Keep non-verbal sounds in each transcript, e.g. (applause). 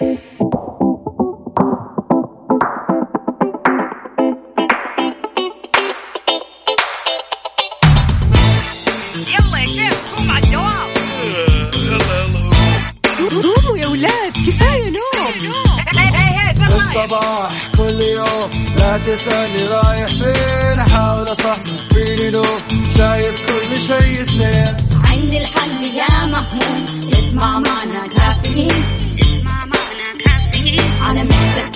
قوموا يا ولاد كفاية نوم. الصباح كل يوم لا تسألني رايح فين. أحاول أصحصح فيني لو شايف كل شيء سنين عندي الحل يا محمود اسمع معنا كافيين اسمع معنا كافيين. على مكتب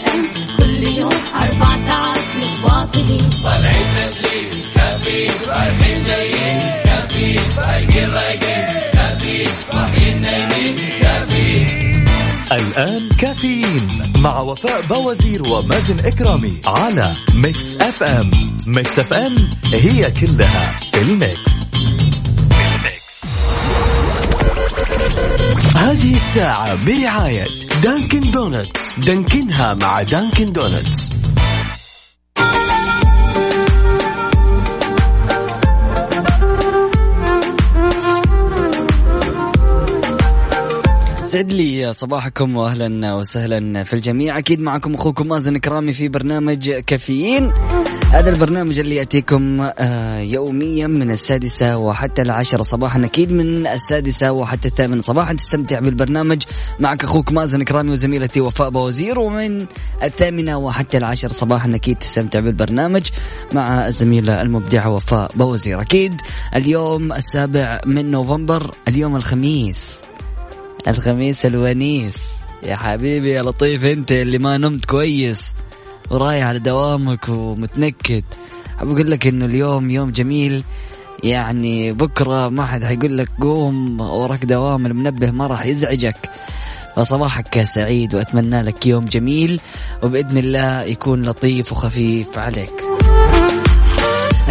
كل يوم أربع ساعات متواصلين. طالعين تسليم كافيين رايحين جايين كافيين رايقين رايقين كافيين صاحيين نايمين كافيين الآن كافيين مع وفاء بوازير ومازن كرامي على Mix FM. Mix FM هي كلها في ال mix. هذه الساعة برعاية Dunkin' Donuts. Dunkin ها مع Dunkin' Donuts. يسعد لي صباحكم واهلا وسهلا في الجميع. أكيد معكم أخوكم مازن كرامي في برنامج كافيين. هذا البرنامج اللي يأتيكم آه، يوميا من السادسة وحتى العاشرة صباحا أكيد من السادسة وحتى الثامنة صباحا. تستمتع بالبرنامج معك أخوك مازن كرامي وزميلتي وفاء بوزير. ومن الثامنة وحتى العاشرة صباحا أكيد تستمتع بالبرنامج مع الزميلة المبدعة وفاء بوزير. أكيد اليوم السابع من نوفمبر اليوم الخميس. الخميس الونيس. يا حبيبي يا لطيف أنت اللي ما نمت كويس. ورايح على دوامك ومتنكد. حاب أقول لك إنه اليوم يوم جميل. يعني بكرة ما حد حيقول لك قوم وراك دوام المنبه ما راح يزعجك. فصباحك سعيد وأتمنى لك يوم جميل وبإذن الله يكون لطيف وخفيف عليك.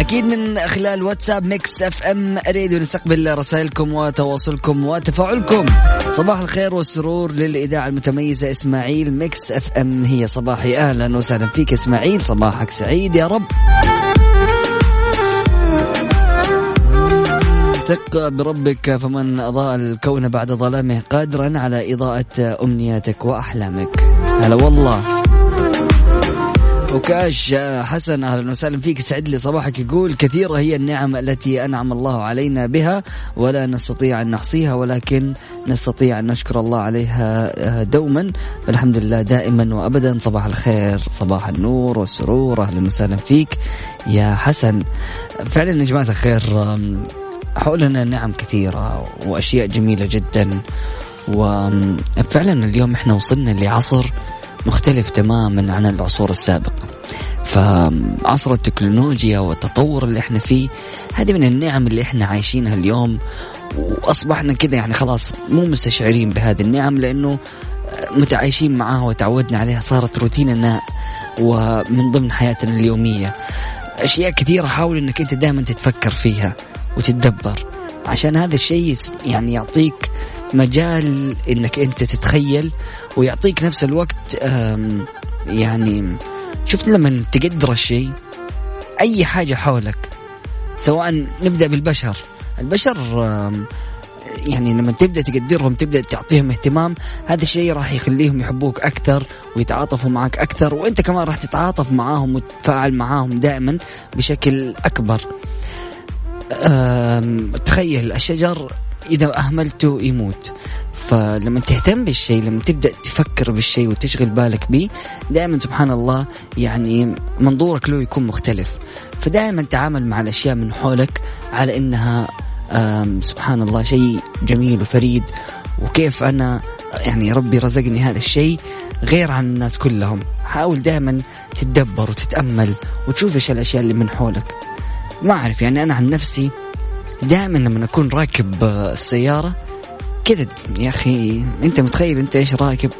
أكيد من خلال واتساب Mix FM راديو نستقبل رسائلكم وتواصلكم وتفاعلكم. صباح الخير والسرور للإذاعة المتميزة إسماعيل. Mix FM هي صباحي. أهلا وسهلا فيك إسماعيل. صباحك سعيد يا رب. ثق بربك فمن أضاء الكون بعد ظلامه قادرا على إضاءة أمنياتك وأحلامك. هلا والله. وكاش حسن أهلا وسهلا فيك. سعد لي صباحك يقول كثيرة هي النعم التي أنعم الله علينا بها ولا نستطيع أن نحصيها ولكن نستطيع أن نشكر الله عليها دوما. فالحمد لله دائما وابدا. صباح الخير صباح النور والسرور. أهلا وسهلا فيك يا حسن. فعلا يا جماعة الخير حولنا نعم كثيرة وأشياء جميلة جدا. وفعلا اليوم إحنا وصلنا لعصر مختلف تماما عن العصور السابقة. فعصر التكنولوجيا والتطور اللي إحنا فيه هذه من النعم اللي إحنا عايشينها اليوم. وأصبحنا كذا يعني خلاص مو مستشعرين بهذه النعم لأنه متعايشين معاها وتعودنا عليها صارت روتيننا ومن ضمن حياتنا اليومية. أشياء كثيرة حاول أنك أنت دائما تتفكر فيها وتتدبر. عشان هذا الشيء يعني يعطيك مجال إنك أنت تتخيل ويعطيك نفس الوقت يعني شفت لما تقدر الشيء؟ أي حاجة حولك سواء نبدأ بالبشر. البشر يعني لما تبدأ تقدرهم تبدأ تعطيهم اهتمام هذا الشيء راح يخليهم يحبوك أكثر ويتعاطفوا معك أكثر وأنت كمان راح تتعاطف معاهم وتتفاعل معاهم دائما بشكل أكبر. تخيل الشجر إذا أهملته يموت. فلما تهتم بالشيء لما تبدأ تفكر بالشيء وتشغل بالك به دائما سبحان الله يعني منظورك له يكون مختلف. فدائما تعامل مع الأشياء من حولك على إنها سبحان الله شيء جميل وفريد. وكيف أنا يعني ربي رزقني هذا الشيء غير عن الناس كلهم. حاول دائما تتدبر وتتأمل وتشوف إيش الأشياء اللي من حولك. ما أعرف يعني أنا عن نفسي دائما لما أكون راكب السيارة كذا يا أخي أنت متخيل أنت إيش راكب؟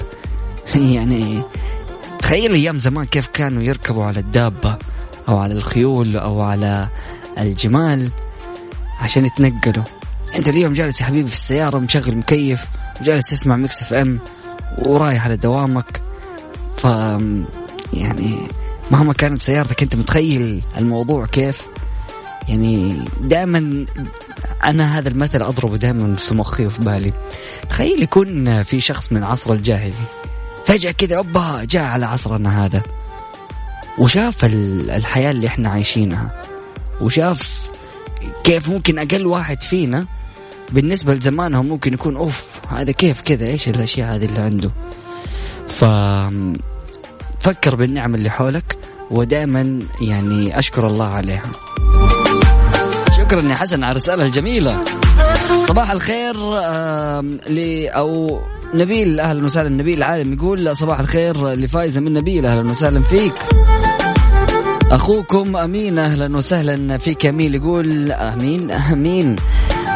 (laughs) يعني تخيل أيام زمان كيف كانوا يركبوا على الدابة أو على الخيول أو على الجمال عشان يتنقلوا. أنت اليوم جالس يا حبيبي في السيارة مشغل مكيف وجالس تسمع Mix FM ورايح على دوامك. ف يعني مهما كانت سيارتك أنت متخيل الموضوع كيف؟ يعني دائما أنا هذا المثل أضربه دائما في مخي وفي بالي. تخيل يكون في شخص من العصر الجاهلي. فجأة كذا أوبا جاء على عصرنا هذا. وشاف الحياة اللي إحنا عايشينها. وشاف كيف ممكن أقل واحد فينا بالنسبة لزمانهم ممكن يكون أوف هذا كيف كذا إيش الأشياء هذه اللي عنده؟ ف فكر بالنعم اللي حولك. ودائما يعني أشكر الله عليها. شكرا يا حسن على الرسالة الجميلة. صباح الخير ل أو نبيل أهلا وسهلا. نبيل عالم يقول صباح الخير لفايزة من نبيل أهلا وسهلا فيك. أخوكم أمين أهلا وسهلا فيك أمين يقول أمين أمين.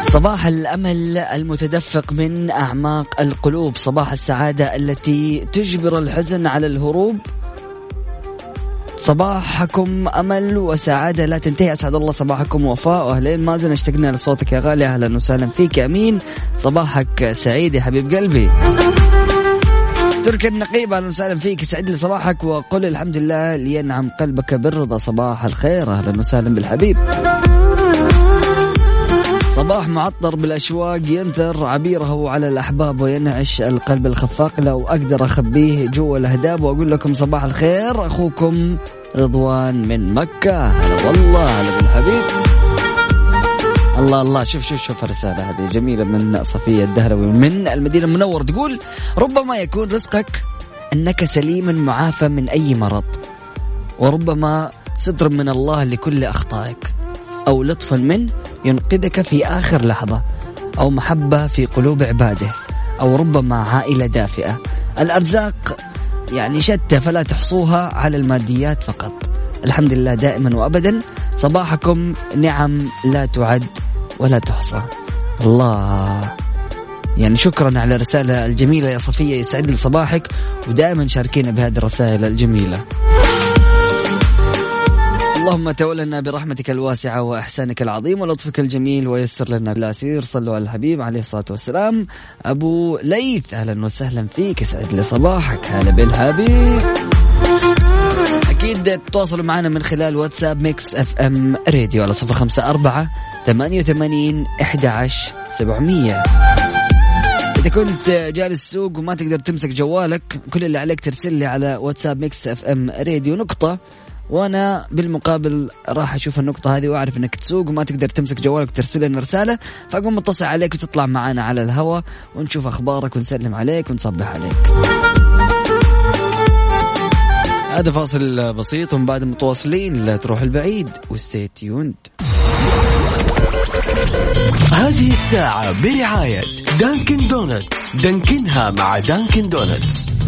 صباح الأمل المتدفق من أعماق القلوب. صباح السعادة التي تجبر الحزن على الهروب. صباحكم أمل وسعادة. لا تنتهي. أسعد الله صباحكم وفاء واهلين مازن اشتقنا لصوتك يا غالي. أهلا وسهلا فيك أمين. صباحك سعيد يا حبيب قلبي. تركي النقيب أهلا وسهلا فيك. سعد لي صباحك وقل الحمد لله لينعم قلبك بالرضا. صباح الخير. أهلا وسهلا بالحبيب. صباح معطر بالأشواق ينثر عبيره على الأحباب وينعش القلب الخفاق. لو أقدر أخبيه جوا الأهداب وأقول لكم صباح الخير أخوكم رضوان من مكة. هلا والله هلا بالحبيب الله الله. شوف شوف شوف الرسالة هذه جميلة من صفية الدهروي من المدينة المنورة. تقول ربما يكون رزقك أنك سليما معافى من أي مرض وربما ستر من الله لكل أخطائك. أو لطفا منه ينقذك في آخر لحظة أو محبة في قلوب عباده أو ربما عائلة دافئة. الأرزاق يعني شتى فلا تحصوها على الماديات فقط. الحمد لله دائما وأبدا. صباحكم نعم لا تعد ولا تحصى. الله. يعني شكرا على الرسالة الجميلة يا صفية يسعد لي صباحك ودائما شاركينا بهذه الرسائل الجميلة. اللهم تولنا برحمتك الواسعة وإحسانك العظيم ولطفك الجميل ويسر لنا الأسير. صلوا على الحبيب عليه الصلاة والسلام. أبو ليث أهلا وسهلا فيك. يسعد لي صباحك. هلا بالحبيب. أكيد تتواصلوا معنا من خلال واتساب Mix FM راديو على صفر خمسة أربعة ثمانية وثمانين إحدى سبعمية. إذا كنت جالس تسوق وما تقدر تمسك جوالك كل اللي عليك ترسل لي على واتساب Mix FM راديو نقطة وأنا بالمقابل راح أشوف النقطة هذه واعرف انك تسوق وما تقدر تمسك جوالك وترسل لنا رسالة فاقوم متصل عليك وتطلع معنا على الهواء ونشوف أخبارك ونسلم عليك ونصبح عليك. هذا فاصل بسيط ومن بعد متواصلين لا تروح بعيد و stay tuned. هذه الساعة برعاية Dunkin' Donuts Dunkin ها مع Dunkin' Donuts.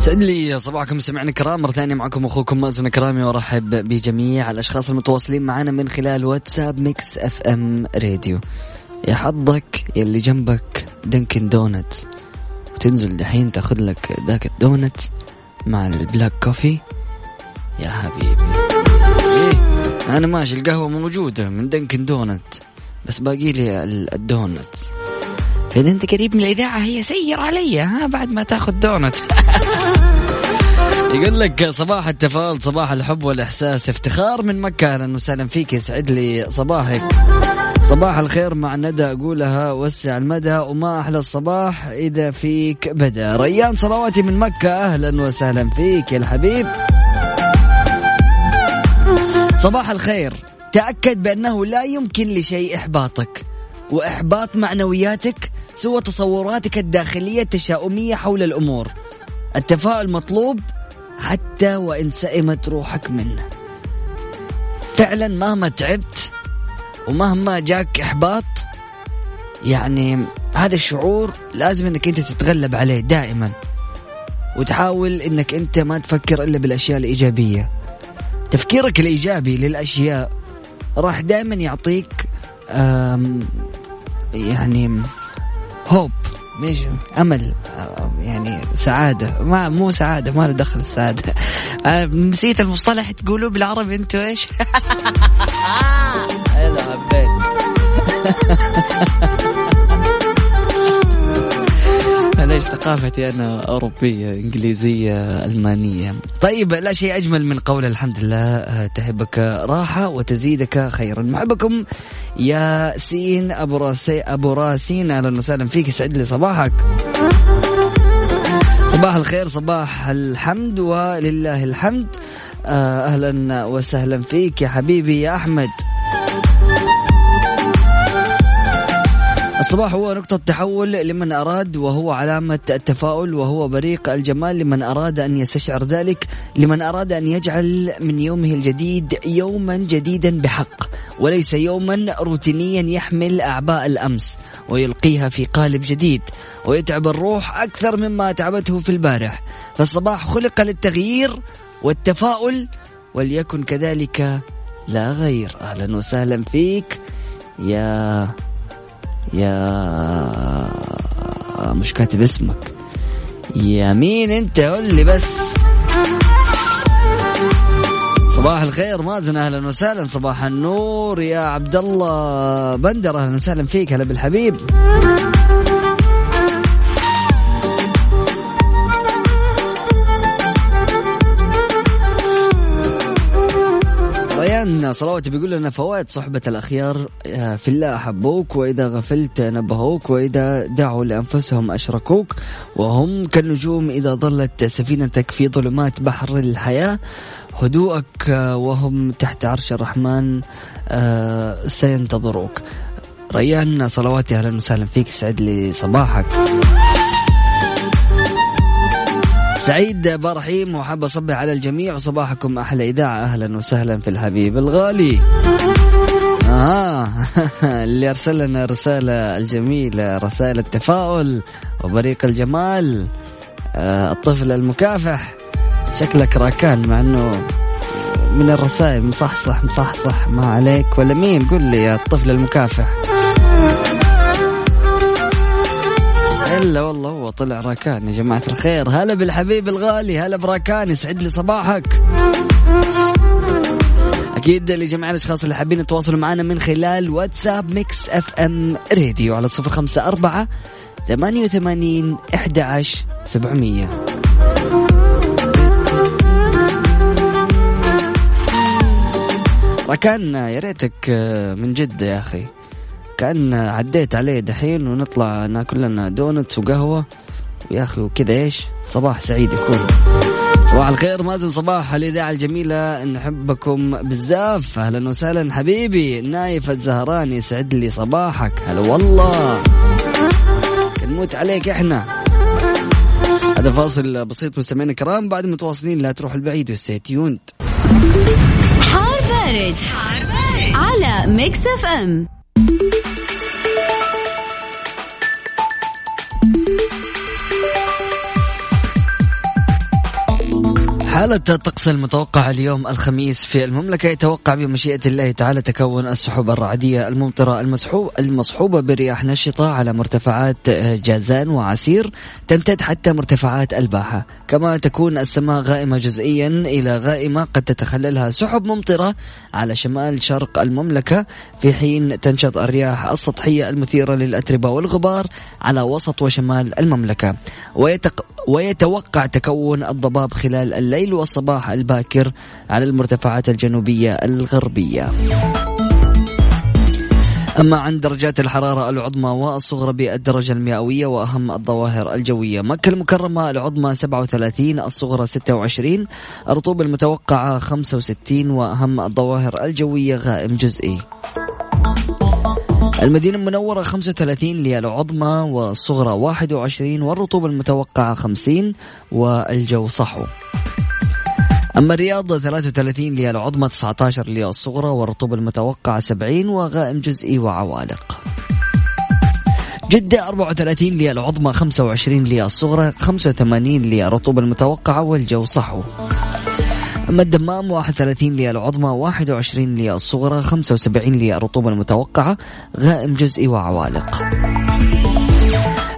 سعد لي صباحكم سمعنا الكرام مرة ثانية معكم أخوكم مازن كرامي وأرحب بجميع الأشخاص المتواصلين معنا من خلال واتساب Mix FM راديو. يا حظك يلي جنبك Dunkin' Donuts وتنزل دحين تاخذ لك ذاك الدونت مع ال black coffee. يا حبيبي. إيه أنا ماشي القهوة موجودة من Dunkin' Donuts بس باقي لي الدونت. فإذا أنت قريب من الإذاعة هي سير علي ها بعد ما تاخذ دونت. (laughs) يقول لك صباح التفاؤل صباح الحب والإحساس. افتخار من مكة أهلا وسهلا فيك. يسعد لي صباحك. صباح الخير مع ندى أقولها. وسع المدى وما أحلى الصباح إذا فيك بدأ ريان صلواتي من مكة أهلا وسهلا فيك يا الحبيب. صباح الخير. تأكد بأنه لا يمكن لشيء إحباطك وإحباط معنوياتك سوى تصوراتك الداخلية التشاؤمية حول الأمور. التفاؤل مطلوب حتى وإن سئمت روحك منه. فعلا مهما تعبت ومهما جاك إحباط يعني هذا الشعور لازم إنك أنت تتغلب عليه دائما. وتحاول إنك أنت ما تفكر إلا بالأشياء الإيجابية. تفكيرك الإيجابي للأشياء راح دائما يعطيك يعني هوب أمل يعني سعادة. ما مو سعادة ما له دخل السعادة. آه، نسيت المصطلح تقولوا بالعربي أنتوا إيش؟ هلا (laughs) حبيت (laughs) معليش ثقافتي أنا أوروبية إنجليزية ألمانية. طيب لا شيء أجمل من قول الحمد لله آه، تهبك راحة وتزيدك خيرا. محبكم يا سين أبو راسي أبو راسين. أهلا وسهلا فيك يسعد لي صباحك. صباح الخير صباح الحمد ولله الحمد. آه، أهلا وسهلا فيك يا حبيبي يا أحمد. الصباح هو نقطة تحول لمن أراد وهو علامة التفاؤل وهو بريق الجمال لمن أراد أن يستشعر ذلك لمن أراد أن يجعل من يومه الجديد يوما جديدا بحق وليس يوما روتينيا يحمل أعباء الأمس ويلقيها في قالب جديد ويتعب الروح أكثر مما تعبته في البارح. فالصباح خلق للتغيير والتفاؤل وليكن كذلك لا غير. أهلا وسهلا فيك يا يا مش كاتب اسمك. يا مين انت قول لي بس. صباح الخير مازن أهلا وسهلا. صباح النور يا عبد الله بندر أهلا وسهلا فيك هلا بالحبيب. ريان صلواتي بيقول لنا فوائد صحبة الأخيار آه، في الله أحبوك وإذا غفلت نبهوك وإذا دعوا لأنفسهم أشركوك وهم كالنجوم إذا ظلت سفينتك في ظلمات بحر الحياة. هدوءك آه، وهم تحت عرش الرحمن آه، سينتظروك. ريان صلواتي أهلا وسهلا فيك سعد لي صباحك. سعيد برحيم وحاب أصبح على الجميع. وصباحكم أحلى إذاعة. أهلا وسهلا في الحبيب الغالي. آه (laughs) اللي أرسل لنا رسالة الجميلة رسائل التفاؤل وبريق الجمال. آه الطفل المكافح. شكلك راكان مع أنه من الرسائل مصحصح مصحصح ما عليك ولا مين قل لي يا الطفل المكافح. إلا والله هو طلع راكان يا جماعة الخير. هلا بالحبيب الغالي هلا براكان يسعد لي صباحك. أكيد لجميع الأشخاص اللي حابين يتواصلوا معنا من خلال واتساب Mix FM Radio على صفر خمسة أربعة ثمانية وثمانين إحدى عشر سبعمئة راكان يا ريتك من جد يا أخي. كأن عديت عليه دحين ونطلع ناكل لنا donuts وقهوة. يا أخي وكذا إيش؟ صباح سعيد يكون. صباح الخير مازن صباح الإذاعة الجميلة نحبكم بزاف أهلا وسهلا حبيبي نايف الزهراني يسعد لي صباحك. هلا والله. نموت عليك إحنا. هذا فاصل بسيط مستمعينا الكرام. بعد متواصلين لا تروح لبعيد و stay tuned حار بارد. على Mix FM. حالة الطقس المتوقع اليوم الخميس في المملكة يتوقع بمشيئة الله تعالى تكون السحب الرعدية الممطرة المسحوب المصحوبة برياح نشطة على مرتفعات جازان وعسير. تمتد حتى مرتفعات الباحة. كما تكون السماء غائمة جزئيا إلى غائمة قد تتخللها سحب ممطرة على شمال شرق المملكة. في حين تنشط الرياح السطحية المثيرة للأتربة والغبار على وسط وشمال المملكة. ويتق ويتوقع تكون الضباب خلال الليل والصباح الباكر على المرتفعات الجنوبية الغربية. أما عن درجات الحرارة العظمى والصغرى بالدرجة المئوية وأهم الظواهر الجوية. مكة المكرمة العظمى 37 الصغرى 26 الرطوبة المتوقعة 65 وأهم الظواهر الجوية غائم جزئي. المدينة المنورة 35 للعظمى والصغرى 21 والرطوبة المتوقعة 50 والجو صحو. أما الرياض 33 للعظمى 19 للصغرى والرطوبة المتوقعة 70 وغائم جزئي وعوالق. جدة 34 للعظمى 25 للصغرى 85 للرطوبة المتوقعة والجو صحو. أما الدمام 31 للعظمى 21 للصغرى 75 للرطوبة المتوقعة غائم جزئي وعوالق.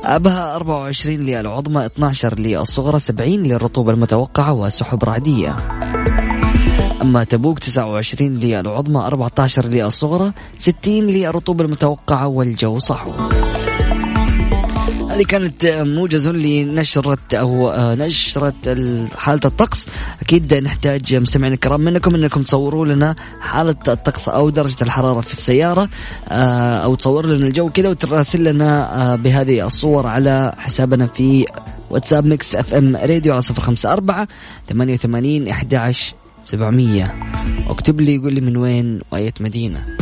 أبها 24 للعظمى 12 للصغرى 70 للرطوبة المتوقعة وسحب رعدية. أما تبوك 29 للعظمى 14 للصغرى 60 للرطوبة المتوقعة والجو صحو. هذه كانت موجز لنشرة أو آه، نشرة ال- حالة الطقس. أكيد نحتاج مستمعينا الكرام منكم أنكم تصوروا لنا حالة الطقس أو درجة الحرارة في السيارة آه، أو تصور لنا الجو كذا وتراسل لنا آه، بهذه الصور على حسابنا في واتساب Mix FM Radio على صفر خمسة أربعة ثمانية وثمانين أحد عشر سبعمية. اكتب لي يقول لي من وين وأية مدينة.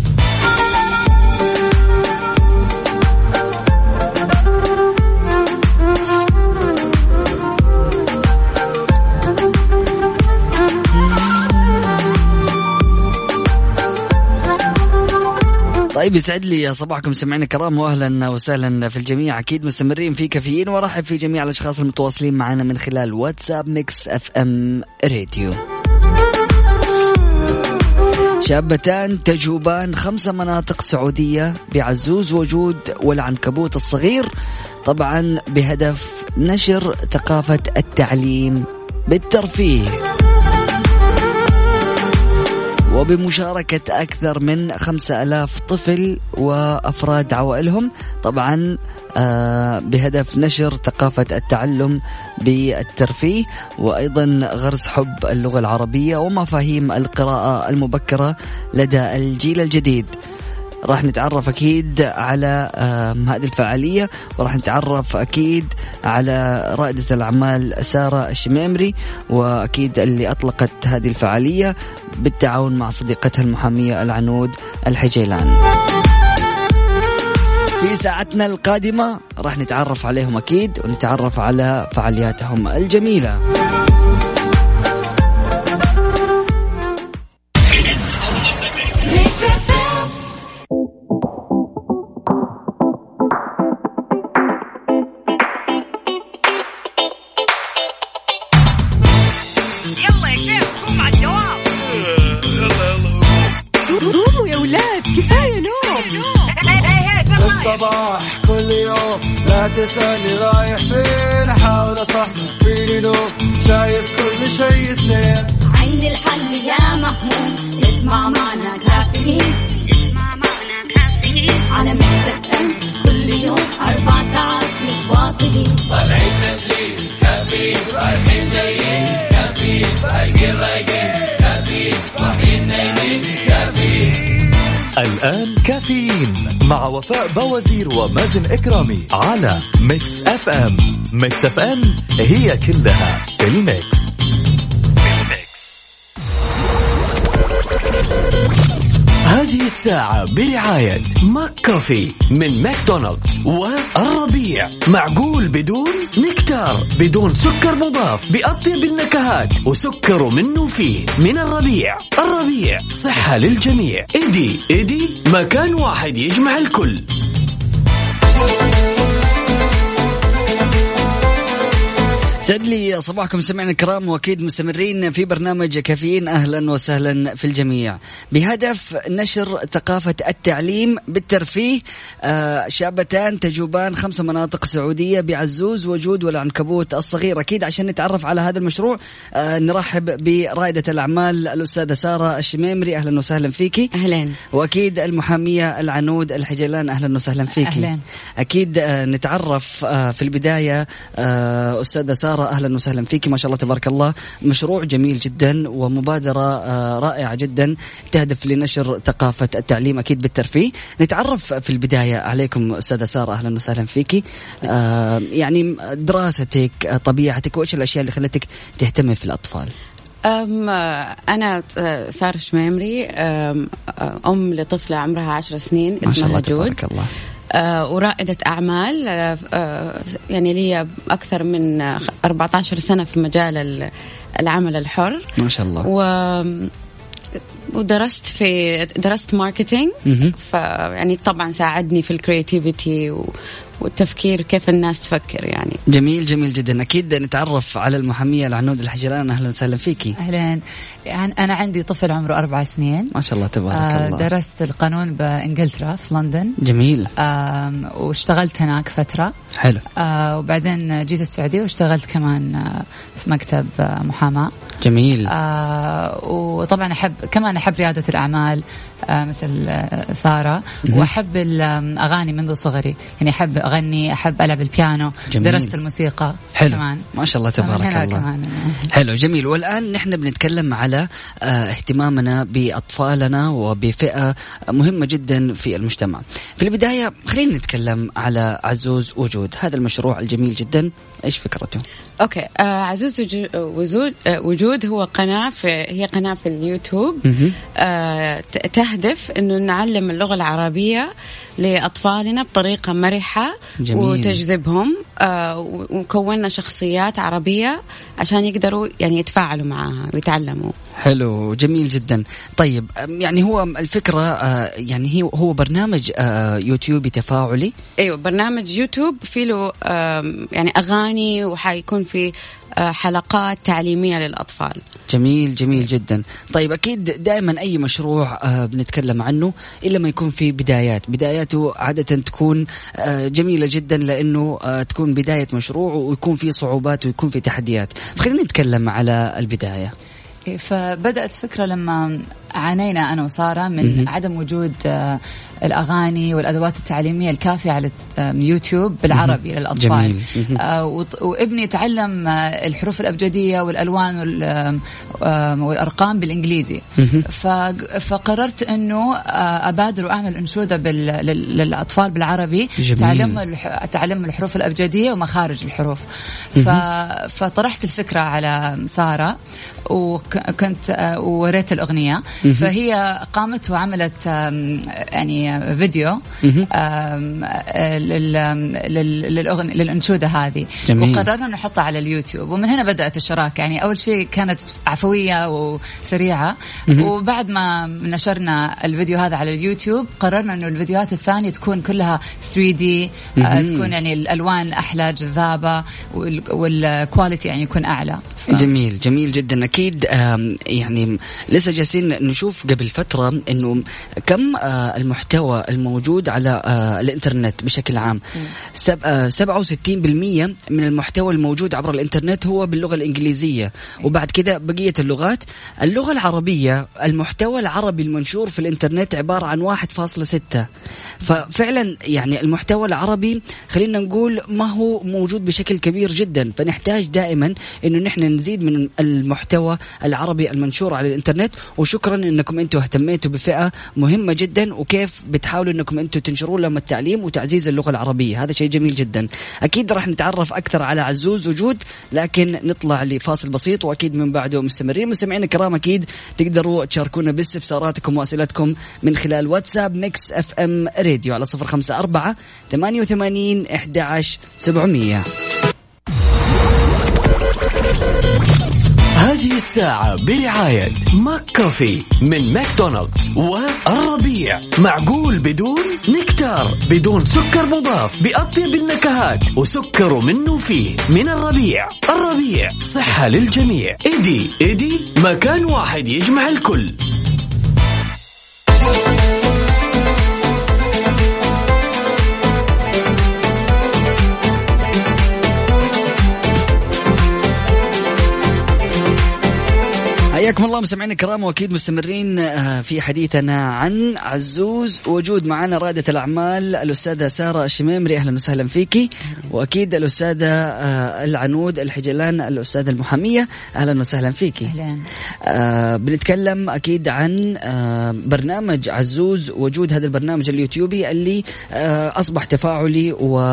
طيب يسعد لي صباحكم سمعنا الكرام واهلا وسهلا في الجميع. أكيد مستمرين في كافيين وارحب في جميع الأشخاص المتواصلين معنا من خلال واتساب Mix FM Radio. شابتان تجوبان خمس مناطق سعودية بعزوز وجود والعنكبوت الصغير. طبعا بهدف نشر ثقافة التعليم بالترفيه. وبمشاركة أكثر من خمسة ألاف طفل وأفراد عوائلهم. طبعا آه، بهدف نشر ثقافة التعلم بالترفيه وأيضا غرس حب اللغة العربية ومفاهيم القراءة المبكرة لدى الجيل الجديد. راح نتعرف أكيد على آم، هذه الفعالية وراح نتعرف أكيد على رائدة الأعمال سارة الشميمري وأكيد اللي أطلقت هذه الفعالية بالتعاون مع صديقتها المحامية العنود الحجيلان. في ساعتنا القادمة راح نتعرف عليهم أكيد ونتعرف على فعالياتهم الجميلة. بوازير ومازن إكرامي على ميكس أف أم. ميكس أف أم هي كلها في الميكس. هذه الساعة برعاية ماك كوفي من ماكدونالدز والربيع. معقول بدون نكتار بدون سكر مضاف بأطيب النكهات وسكر منه فيه. من الربيع. الربيع صحة للجميع. إيدي. إيدي. مكان واحد يجمع الكل. سعد لي صباحكم سمعنا الكرام وأكيد مستمرين في برنامج كافيين. أهلا وسهلا في الجميع. بهدف نشر ثقافة التعليم بالترفيه آه، شابتان تجوبان خمس مناطق سعودية بعزوز وجود والعنكبوت الصغير. أكيد عشان نتعرف على هذا المشروع آه، نرحب برائدة الأعمال الأستاذة سارة الشميمري. أهلا وسهلا فيكي اهلين وأكيد المحامية العنود الحجلان. أهلا وسهلا فيك. أهلاً. أكيد آه، نتعرف في البداية أستاذة سارة أهلا وسهلا فيك. ما شاء الله تبارك الله. مشروع جميل جدا ومبادرة آه، رائعة جدا تهدف لنشر ثقافة التعليم أكيد بالترفيه. نتعرف في البداية عليكم أستاذة سارة أهلا وسهلا فيك آه، يعني دراستك طبيعتك وإيش الأشياء اللي خلتك تهتمي في الأطفال؟ أم آه، أنا سارة شميمري أم أم لطفلة عمرها عشر سنين ما شاء الله اسمها جود. تبارك الله. ورائدة أعمال آه، آه، يعني لي أكثر من آه، 14 سنة في مجال ال- العمل الحر. ما شاء الله. و ودرست في درست marketing. فيعني طبعا ساعدني في ال creativity و... والتفكير كيف الناس تفكر يعني. جميل جميل جدا. أكيد نتعرف على المحامية العنود الحجران. أهلا وسهلا فيكي يعني أنا عندي طفل عمره أربع سنين. ما شاء الله تبارك آه، الله. درست القانون بإنجلترا في لندن. جميل. آم، واشتغلت هناك فترة. حلو. آه، وبعدين جيت السعودية واشتغلت كمان آه، في مكتب آه، محاماة. جميل. آه وطبعا احب كمان أحب ريادة الأعمال آه مثل آه سارة. وأحب الاغاني منذ صغري. يعني أحب أغني أحب ألعب البيانو جميل. درست الموسيقى حلو. كمان. ما شاء الله تبارك الله. كمان. حلو جميل. والآن نحن بنتكلم على آه، اهتمامنا بأطفالنا وبفئة مهمة جدا في المجتمع. في البداية خلينا نتكلم على عزوز وجود، هذا المشروع الجميل جدا، إيش فكرته؟ أوكي آه عزوز وجو- وجود آه وجود هو قناة في هي قناة في اليوتيوب. آه تهدف إنه نعلم اللغة العربية لأطفالنا بطريقة مرحة جميل. وتجذبهم آه وكونا شخصيات عربية عشان يقدروا يعني يتفاعلوا معها ويتعلموا. حلو جميل جدا. طيب يعني هو الفكرة آه، يعني هي هو برنامج آه، يوتيوبي تفاعلي؟ أيوه برنامج يوتيوب في له يعني أغاني وحيكون في حلقات تعليمية للأطفال. جميل جميل جدا. طيب أكيد دائما أي مشروع آه، بنتكلم عنه إلا ما يكون في بدايات. بداياته عادة تكون آه، جميلة جدا لأنه آه، تكون بداية مشروع ويكون في صعوبات ويكون في تحديات. خلينا نتكلم على البداية. إيه، فبدأت فكرة لما عانينا أنا وسارة من عدم وجود الأغاني والأدوات التعليمية الكافية على يوتيوب بالعربي للأطفال. جميل. آه، وابني تعلم آه، الحروف الأبجدية والألوان وال- آم، آم، والأرقام بالإنجليزي. ف- فقررت أنه آه، أبادر وأعمل أنشودة بال- لل- للأطفال بالعربي. جميل. تعلم تعلم الحروف الأبجدية ومخارج الحروف. فطرحت الفكرة على سارة وكنت ووريت الأغنية. فهي قامت وعملت آم، يعني فيديو آه، لل- لل- للأغن- للأنشودة هذه. جميل. وقررنا نحطها على اليوتيوب. ومن هنا بدأت الشراكة. يعني أول شيء كانت عفوية وسريعة. وبعد ما نشرنا الفيديو هذا على اليوتيوب قررنا أنه الفيديوهات الثانية تكون كلها 3D آه، تكون يعني الألوان أحلى جذابة وال- وال quality يعني يكون أعلى. ف- جميل جميل جدا. أكيد آم، يعني لسه جالسين نشوف قبل فترة إنه كم آه، المحتوى الموجود على آه، الإنترنت بشكل عام. سب- آه، 67% من المحتوى الموجود عبر الإنترنت هو باللغة الإنجليزية. وبعد كده بقية اللغات. اللغة العربية المحتوى العربي المنشور في الإنترنت عبارة عن 1.6 ففعلا يعني المحتوى العربي خلينا نقول ما هو موجود بشكل كبير جدا. فنحتاج دائما إنه نحن نزيد من المحتوى العربي المنشور على الإنترنت. وشكرا إنكم أنتم اهتميتوا بفئة مهمة جدا. وكيف بتحاولوا إنكم أنتم تنشروا لهم التعليم وتعزيز اللغة العربية. هذا شيء جميل جدا. أكيد راح نتعرف أكثر على عزوز وجود لكن نطلع لفاصل بسيط وأكيد من بعده مستمرين. مستمعينا الكرام أكيد تقدروا تشاركونا باستفساراتكم وأسئلتكم من خلال واتساب Mix FM Radio على صفر خمسة أربعة ثمانية وثمانين إحدى عشر سبعمئة هذه الساعة برعاية ماك كوفي من ماكدونالدز والربيع. معقول بدون؟ نكتار. بدون سكر مضاف. بأطيب النكهات. وسكر منه فيه. من الربيع. الربيع. صحة للجميع. إيدي. إيدي. مكان واحد يجمع الكل. حياكم الله مستمعينا الكرام وأكيد مستمرين آه، في حديثنا عن عزوز. وجود معنا رائده الأعمال الأستاذة سارة الشميمري. أهلا وسهلا فيكي وأكيد الأستاذة آه، العنود الحجلان الأستاذة المحامية. أهلا وسهلا فيكي أهلين. آه بنتكلم أكيد عن برنامج عزوز. وجود هذا البرنامج اليوتيوبي اللي أصبح تفاعلي وقدموا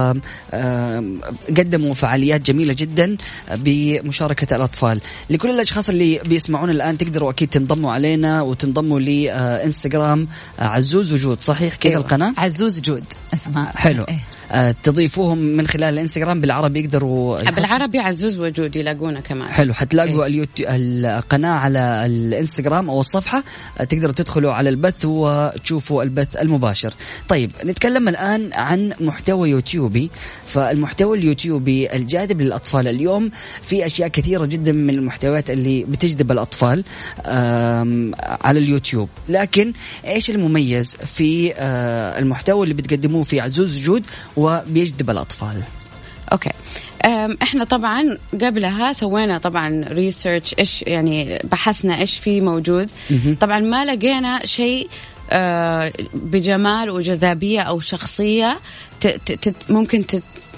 فعاليات جميلة جدا بمشاركة الأطفال. لكل الأشخاص اللي بيسمعونا الآن تقدروا أكيد تنضموا علينا وتنضموا لانستغرام عزوز وجود صحيح كذا أيوة. القناة عزوز جود اسمها حلو إيه. آه، تضيفوهم من خلال الانستغرام بالعربي يقدروا بالعربي عزوز وجود يلاقونا كمان. حلو حتلاقوا إيه. اليوتيوب القناة على الانستغرام أو الصفحة آه، تقدروا تدخلوا على البث وتشوفوا البث المباشر. طيب نتكلم الآن عن محتوى يوتيوبي. فالمحتوى اليوتيوبي الجاذب للأطفال اليوم في أشياء كثيرة جدا من المحتويات اللي بتجذب الأطفال آم، على اليوتيوب. لكن إيش المميز في آه، المحتوى اللي بتقدموه في عزوز وجود وبيجذب الأطفال. أوكي. أم، إحنا طبعا قبلها سوينا طبعا research إيش يعني بحثنا إيش في موجود. طبعا ما لقينا شيء آه، بجمال وجذابية أو شخصية ممكن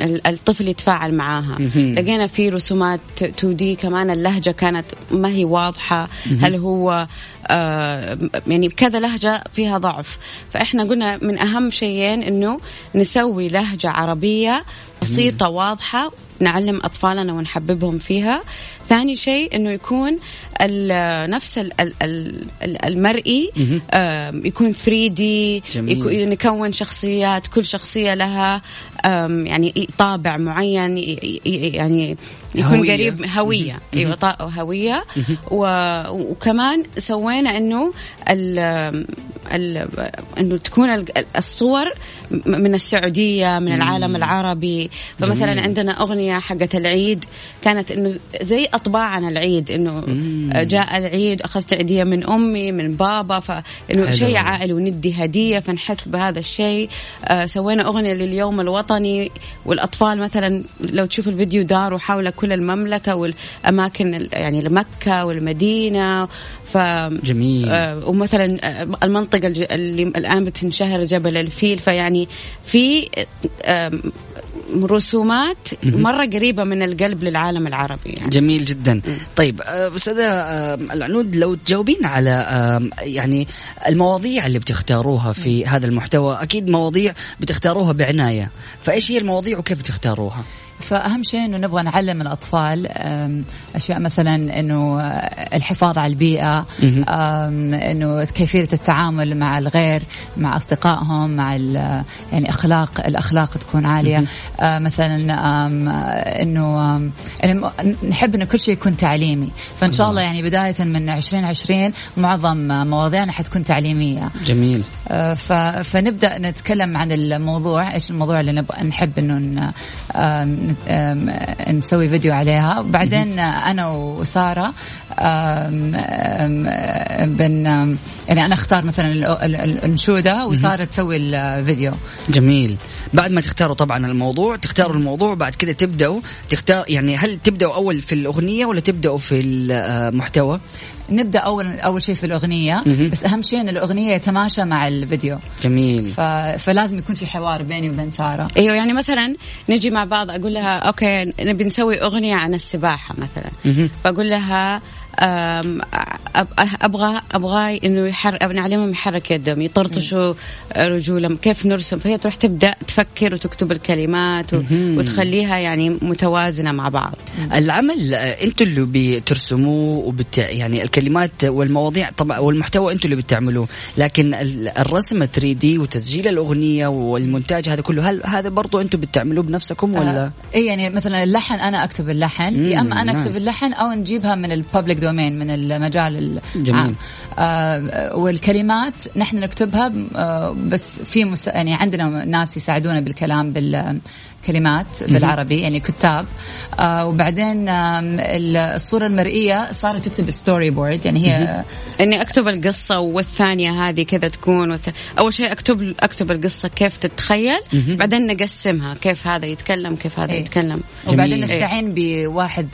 الطفل يتفاعل معاها. لقينا في رسومات 2 دي كمان اللهجة كانت ما هي واضحة. هل هو يعني كذا لهجة فيها ضعف. فإحنا قلنا من أهم شيئين إنه نسوي لهجة عربية بسيطة واضحة نعلم أطفالنا ونحببهم فيها. ثاني شيء إنه يكون نفس ال- ال- ال- ال- المرئي يكون 3 دي جميل. نكون شخصيات كل شخصية لها يعني طابع معين يعني يكون هوية. قريب هوية. أيوه هويه و- وكمان سوينا إنه ال ال إنه تكون ال- الصور من السعودية من العالم العربي. فمثلا جميل. عندنا أغنية حقت العيد. كانت إنه زي أطباعنا العيد إنه جاء العيد أخذت عيدية من أمي من بابا. فانه. شيء عائلي وندي هدية فنحس بهذا الشيء. آه سوينا أغنية لليوم الوطني والأطفال مثلا لو تشوف الفيديو داروا حول كل المملكة والأماكن ال- يعني مكه والمدينة ف جميل. آه ومثلا آه، المنطقة الج- اللي الآن بتنشهر جبل الفيل فيعني في آم، رسومات مرة قريبة من القلب للعالم العربي يعني. جميل جدا. طيب آه، أستاذة آه، العنود لو تجاوبين على آه، يعني المواضيع اللي بتختاروها في هذا المحتوى أكيد مواضيع بتختاروها بعناية. فإيش هي المواضيع وكيف بتختاروها؟ فأهم شيء إنه نبغى نعلم الأطفال أشياء مثلا إنه الحفاظ على البيئة إنه كيفية التعامل مع الغير مع أصدقائهم مع يعني أخلاق الأخلاق تكون عالية. آه، مثلا إنه يعني نحب إنه كل شيء يكون تعليمي. فإن شاء الله يعني بداية من 2020 معظم مواضيعنا حتكون تعليمية. جميل. ف- فنبدأ نتكلم عن الموضوع إيش الموضوع اللي نبغى نحب إنه نسوي فيديو عليها. وبعدين أنا وسارة بن يعني أنا أختار مثلا ال- ال- ال- الانشوده وسارة تسوي الفيديو. جميل. بعد ما تختاروا طبعا الموضوع تختاروا الموضوع بعد كده تبدأوا تختار يعني هل تبدأوا أول في الأغنية ولا تبدأوا في المحتوى؟ نبدأ اول أول شيء في الأغنية. بس أهم شيء إن الأغنية يتماشى مع الفيديو. جميل. ف... فلازم يكون في حوار بيني وبين سارة. أيوه يعني مثلا نجي مع بعض أقول لها أوكي نبي نسوي أغنية عن السباحة مثلا. فأقول لها أبغى أبغى إنه يحرك نعلمهم يحرك يدهم يطرطشوا رجولهم كيف نرسم؟ فهي تروح تبدأ تفكر وتكتب الكلمات و- وتخليها يعني متوازنة مع بعض. العمل آه، أنتوا اللي بترسموه وبت يعني الكلمات والمواضيع طبعا والمحتوى أنتوا اللي بتعملوه لكن ال- الرسم 3 دي وتسجيل الأغنية والمونتاج هذا كله هل هذا برضو أنتوا بتعملوه بنفسكم ولا؟ اي يعني مثلا اللحن أنا أكتب اللحن يا أما أنا أكتب. اللحن أو نجيبها من الببليك دومين من المجال. العام آه والكلمات نحن نكتبها آه بس في مس... يعني عندنا ناس يساعدونا بالكلام بالكلمات بالعربي يعني كتاب. آه وبعدين الصورة المرئية صارت تكتب storyboard يعني هي إني أكتب القصة والثانية هذه كذا تكون والث... أول شيء أكتب أكتب القصة كيف تتخيل بعدين نقسمها كيف هذا يتكلم كيف هذا إيه. يتكلم. وبعدين. نستعين بواحد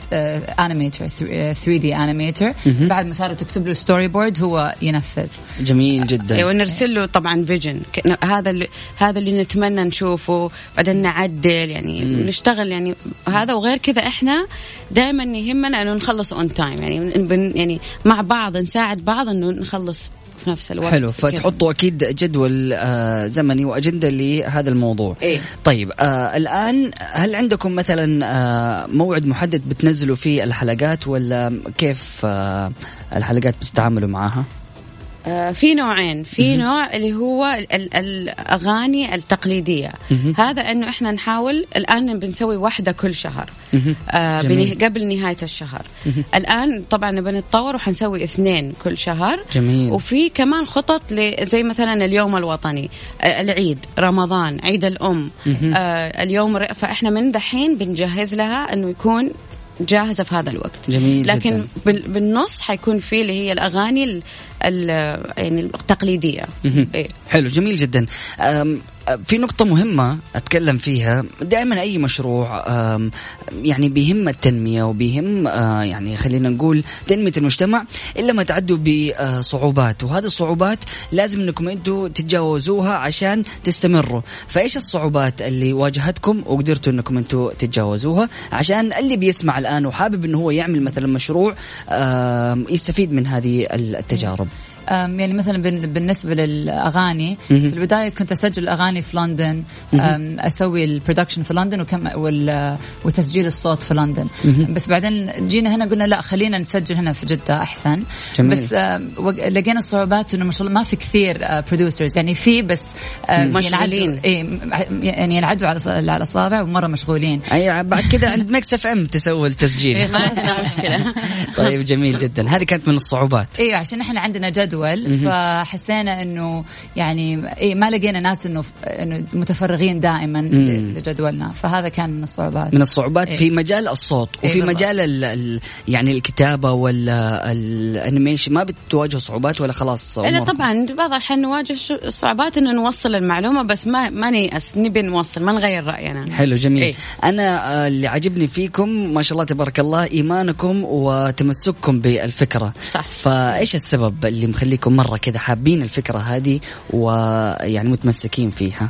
animator 3 دي animator بعد ما صارت تكتب له storyboard هو ينفذ. جميل جدا. أيوه نرسل له طبعا vision هذا اللي هذا اللي نتمنى نشوفه. بعدين نعدل. يعني نشتغل يعني هذا وغير كذا إحنا دائما يهمنا إنه نخلص on time يعني يعني مع بعض نساعد بعض إنه نخلص في نفس الوقت. حلو. فتحطوا أكيد جدول آه زمني وأجندة لهذا الموضوع. إيه. طيب آه الآن هل عندكم مثلا آه موعد محدد بتنزلوا فيه الحلقات ولا كيف آه الحلقات بتتعاملوا معاها في نوعين. في نوع اللي هو ال- ال- الأغاني التقليدية. هذا إنه إحنا نحاول الآن بنسوي واحدة كل شهر. آه جميل. قبل نهاية الشهر. الآن طبعا نبي نتطور وحنسوي اثنين كل شهر. جميل. وفي كمان خطط زي مثلا اليوم الوطني. آه، العيد رمضان عيد الأم. آه اليوم فإحنا من دحين بنجهز لها إنه يكون جاهزة في هذا الوقت جميل لكن جداً. بال- بالنص حيكون في اللي هي الأغاني ال ال يعني التقليدية. إيه. حلو جميل جدا في نقطة مهمة أتكلم فيها. دائما أي مشروع يعني بيهم التنمية وبيهم آه، يعني خلينا نقول تنمية المجتمع إلا ما تعدوا بصعوبات. وهذه الصعوبات لازم أنكم أنتوا تتجاوزوها عشان تستمروا. فإيش الصعوبات اللي واجهتكم وقدرتوا أنكم أنتوا تتجاوزوها؟ عشان اللي بيسمع الآن وحابب أنه هو يعمل مثلا مشروع يستفيد من هذه التجارب. يعني مثلا بال- بالنسبة للأغاني في. البداية كنت أسجل الاغاني في لندن أسوي ال production في لندن وكم وتسجيل الصوت في لندن. بس بعدين جينا هنا قلنا لا خلينا نسجل هنا في جدة أحسن. جميل. بس لقينا صعوبات إنه ما شاء الله ما في كثير producers يعني في بس مشغولين. يعني ينعدوا على على الاصابع ومرة مشغولين. أي بعد كذا عند مكس إف إم تسوي التسجيل. ما عندنا مشكلة. (laughs) طيب جميل جدا. هذه كانت من الصعوبات. أيوه عشان إحنا عندنا جدول. فحسينا إنه يعني إيه ما لقينا ناس إنه إنه متفرغين دائما لجدولنا فهذا كان من الصعوبات من الصعوبات إيه. في مجال الصوت إيه وفي بالضبط. مجال ال ال يعني الكتابة ولا الانيميشن ما بتواجهوا صعوبات ولا خلاص لا؟ طبعا بعض الأحيان نواجه صعوبات إنه نوصل المعلومة بس ما ما نيأس نبي نوصل ما نغير رأينا حلو جميل إيه. أنا آه، اللي عجبني فيكم ما شاء الله تبارك الله إيمانكم وتمسككم بالفكرة صح. فإيش السبب اللي مخليكم مرة كذا حابين الفكرة هذه ويعني متمسكين فيها.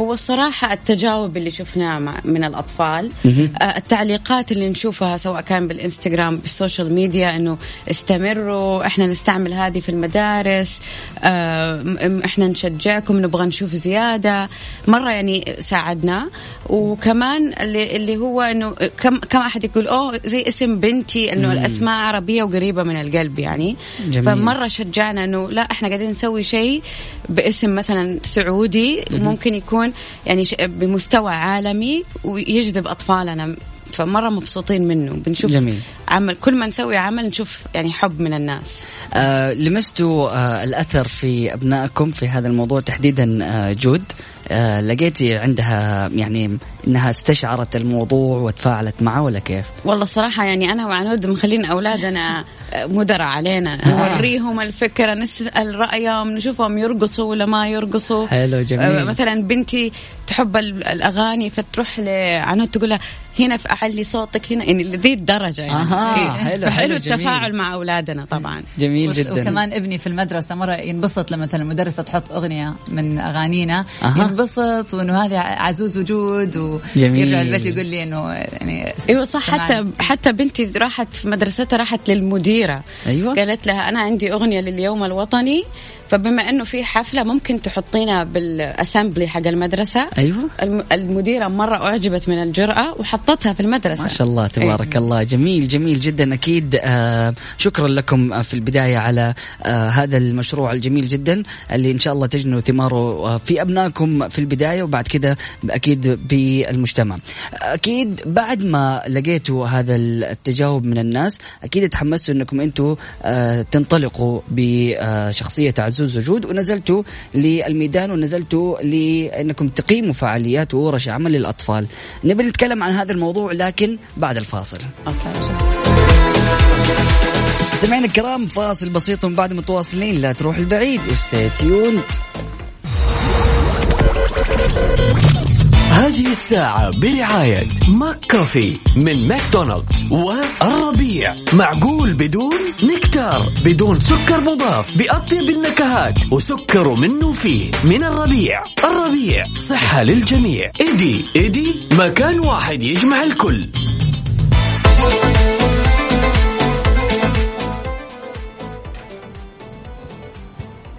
هو الصراحة التجاوب اللي شفناه من الأطفال آه، التعليقات اللي نشوفها سواء كان بالإنستغرام بالسوشيال ميديا إنه استمروا إحنا نستعمل هذه في المدارس آه، إحنا نشجعكم نبغى نشوف زيادة. مرة يعني ساعدنا. وكمان اللي اللي هو إنه كم كم أحد يقول أوه زي اسم بنتي إنه الأسماء عربية وقريبة من القلب يعني. جميل. فمرة شجعنا إنه لا إحنا قاعدين نسوي شيء باسم مثلا سعودي ممكن يكون يعني ش- بمستوى عالمي ويجذب أطفالنا. فمرة مبسوطين منه. بنشوف جميل. عمل كل ما نسوي عمل نشوف يعني حب من الناس. آه لمستوا آه الأثر في أبنائكم في هذا الموضوع تحديدا آه جود. آه لقيتي عندها يعني إنها استشعرت الموضوع وتفاعلت معه ولا كيف؟ والله الصراحة يعني أنا وعنود مخلين أولادنا مدراء علينا نوريهم الفكرة نسأل رأيهم نشوفهم يرقصوا ولا ما يرقصوا حلو، جميل. آه، مثلا بنتي تحب ال- الأغاني فتروح لعنود تقول لها هنا أعلي صوتك هنا يعني لذي الدرجة يعني إيه. حلو، فحلو حلو، جميل. التفاعل مع أولادنا طبعا جميل جدا وكمان ابني في المدرسة مرة ينبسط لما مثلا المدرسة تحط أغنية من أغانينا أها. ينبسط وإنه هذا عزوز وجود جميل. ويرجع البيت يقول لي إنه يعني إيوه صح سمعني. حتى حتى بنتي راحت في مدرستها راحت للمديرة أيوة. قالت لها أنا عندي أغنية لليوم الوطني فبما إنه في حفلة ممكن تحطينا بالأسامبلي حق المدرسة. أيوه. الم- المديرة مرة أعجبت من الجرأة وحطتها في المدرسة. ما شاء الله تبارك إيه. الله. جميل جميل جدا. أكيد آه شكرا لكم آه، في البداية على آه هذا المشروع الجميل جدا اللي إن شاء الله تجنوا ثماره آه، في أبنائكم في البداية وبعد كده أكيد بالمجتمع. أكيد بعد ما لقيتوا هذا التجاوب من الناس أكيد تحمستوا إنكم أنتم آه تنطلقوا بشخصية عزوز وجود ونزلتوا للميدان ونزلتوا لأنكم تقيموا فعاليات وورش عمل للأطفال. نبي نتكلم عن هذا الموضوع لكن بعد الفاصل. مستمعينا الكرام فاصل بسيط ومن بعد متواصلين. لا تروح البعيد وستي تيوند هذه الساعة برعاية ماك كوفي من ماكدونالدز والربيع. معقول بدون؟ نكتار. بدون سكر مضاف. بأطيب النكهات وسكر منه فيه. من الربيع. الربيع. صحة للجميع. إيدي. إيدي. مكان واحد يجمع الكل.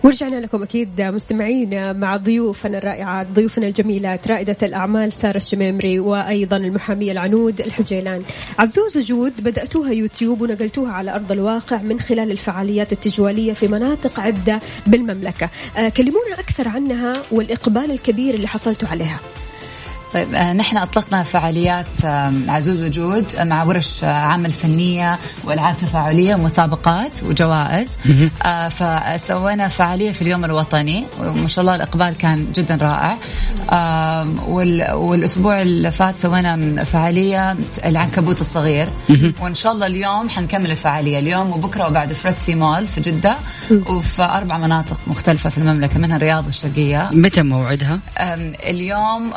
ورجعنا لكم أكيد مستمعين مع ضيوفنا الرائعات ضيوفنا الجميلات رائدة الأعمال سارة الشميمري وأيضا المحامية العنود الحجيلان. عزوز وجود بدأتوها يوتيوب ونقلتوها على أرض الواقع من خلال الفعاليات التجوالية في مناطق عدة بالمملكة. آه، كلمونا أكثر عنها والإقبال الكبير اللي حصلتوا عليها. طيب آه، نحن أطلقنا فعاليات عزوز وجود مع ورش آه، عمل فنيه وإلعاب تفاعلية ومسابقات وجوائز. آه، فسوينا فعالية في اليوم الوطني وما شاء الله الإقبال كان جدا رائع. والأسبوع اللي فات سوينا فعالية العنكبوت الصغير. وإن شاء الله اليوم حنكمل الفعالية اليوم وبكرة وبعد فريتسي مول في جدة وفي أربع مناطق مختلفة في المملكة منها الرياض والشرقية. متى موعدها؟ اليوم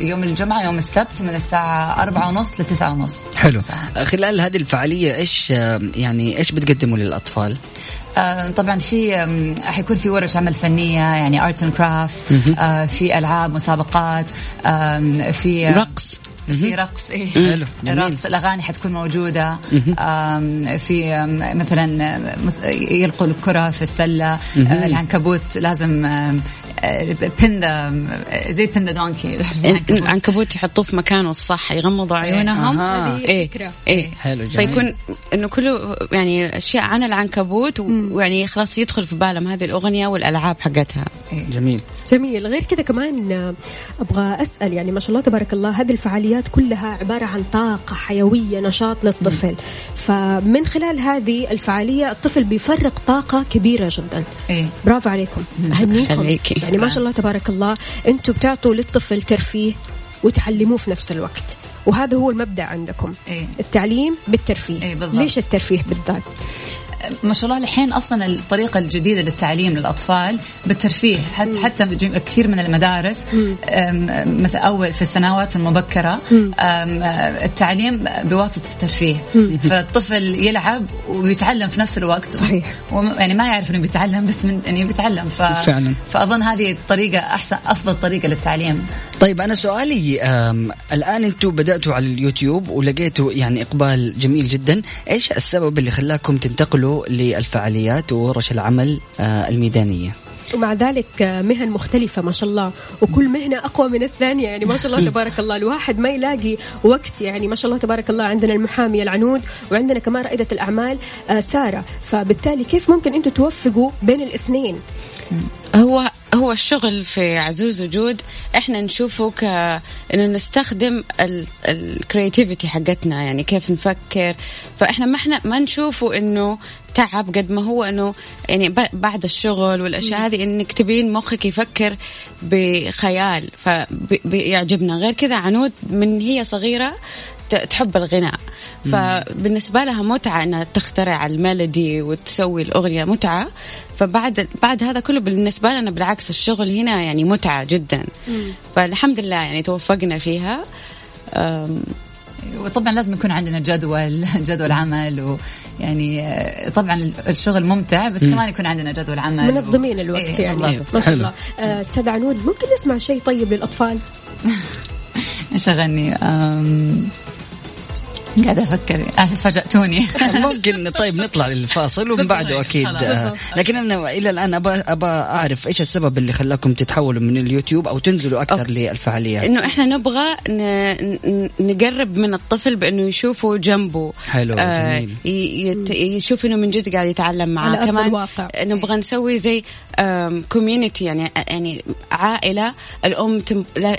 يوم الجمعة يوم السبت من الساعة أربعة ونص لتسعة ونص. حلو. ساعة. خلال هذه الفعالية إيش آه، يعني إيش بتقدموا للأطفال؟ آه، طبعا في حيكون في ورش عمل فنية يعني art and craft في ألعاب مسابقات في رقص. في رقص إيه. (laughs) حلو،. رقص الأغاني حتكون موجودة. في مثلا يلقوا الكرة في السلة. آه، العنكبوت لازم آه، pin the- زي pin the donkey العنكبوت يحطوه في مكانه الصح يغمضوا عيونهم. هذه إيه. الفكرة. إيه. حلو جميل. فيكون إنه كله يعني أشياء عن العنكبوت ويعني خلاص يدخل في بالهم هذه الأغنية والألعاب حقتها. جميل. جميل. غير كذا كمان آه، أبغى أسأل يعني ما شاء الله تبارك الله هذه الفعاليات كلها عبارة عن طاقة حيوية نشاط للطفل. فمن خلال هذه الفعالية الطفل بيفرق طاقة كبيرة جدا. إيه. برافو عليكم. أهنيكم. يخليكي. يعني ما شاء الله تبارك الله أنتم بتعطوا للطفل ترفيه وتعلموه في نفس الوقت. وهذا هو المبدأ عندكم. إيه. التعليم بالترفيه. إيه، بالضبط. ليش الترفيه بالذات؟ ما شاء الله الحين أصلا الطريقة الجديدة للتعليم للأطفال بالترفيه حتى حتى كثير من المدارس مثل أول في السنوات المبكرة التعليم بواسطة الترفيه. فالطفل يلعب ويتعلم في نفس الوقت. صحيح. يعني ما يعرف إنه بيتعلم بس من إنه بيتعلم ف... فعلا. فأظن هذه الطريقة أحسن أفضل طريقة للتعليم. طيب أنا سؤالي آم، الآن أنتم بدأتوا على اليوتيوب ولقيتوا يعني إقبال جميل جدا. إيش السبب اللي خلاكم تنتقلوا للفعاليات وورش العمل آه، الميدانية؟ ومع ذلك آه، مهن مختلفة ما شاء الله. وكل مهنة أقوى من الثانية يعني ما شاء الله (laughs) تبارك الله. الواحد ما يلاقي وقت يعني ما شاء الله تبارك الله عندنا المحامية العنود وعندنا كمان رائدة الأعمال آه، سارة. فبالتالي كيف ممكن أنتم توفقوا بين الاثنين؟ هو هو الشغل في عزوز وجود. إحنا نشوفه ك إنه نستخدم ال creativity حقتنا يعني كيف نفكر. فإحنا ما إحنا ما نشوفه إنه تعب قد ما هو إنه يعني بعد الشغل والأشياء هذه إنك تبين مخك يفكر بخيال فبيعجبنا غير كذا عنود من هي صغيرة تحب الغناء. فبالنسبة لها متعة أنها تخترع ال melody وتسوي الأغنية متعة. فبعد بعد هذا كله بالنسبة لنا بالعكس الشغل هنا يعني متعة جدا. فالحمد لله يعني توفقنا فيها. وطبعا لازم يكون عندنا جدول (laughs) جدول عمل ويعني آه، طبعا الشغل ممتع بس كمان يكون عندنا جدول عمل منظمين و... الوقت إيه يعني. بالضبط. ما شاء. الله. آه، أستاذ عنود ممكن نسمع شيء طيب للأطفال؟ (laughs) إيش اغني؟ أم... قاعدة أفكر. آه، فاجأتوني. (laughs) ممكن طيب نطلع للفاصل ومن بعده أكيد. آه، لكن أنا إلى الآن ابى ابى أعرف إيش السبب اللي خلاكم تتحولوا من اليوتيوب أو تنزلوا أكثر للفعاليات؟ إنه إحنا نبغى ن... ن- نقرب من الطفل بإنه يشوفه جنبه. حلو، جميل. ي... يت... يشوف إنه من جد قاعد يتعلم معاه. كمان الواقع. نبغى نسوي زي كوميونتي يعني يعني عائلة. الأم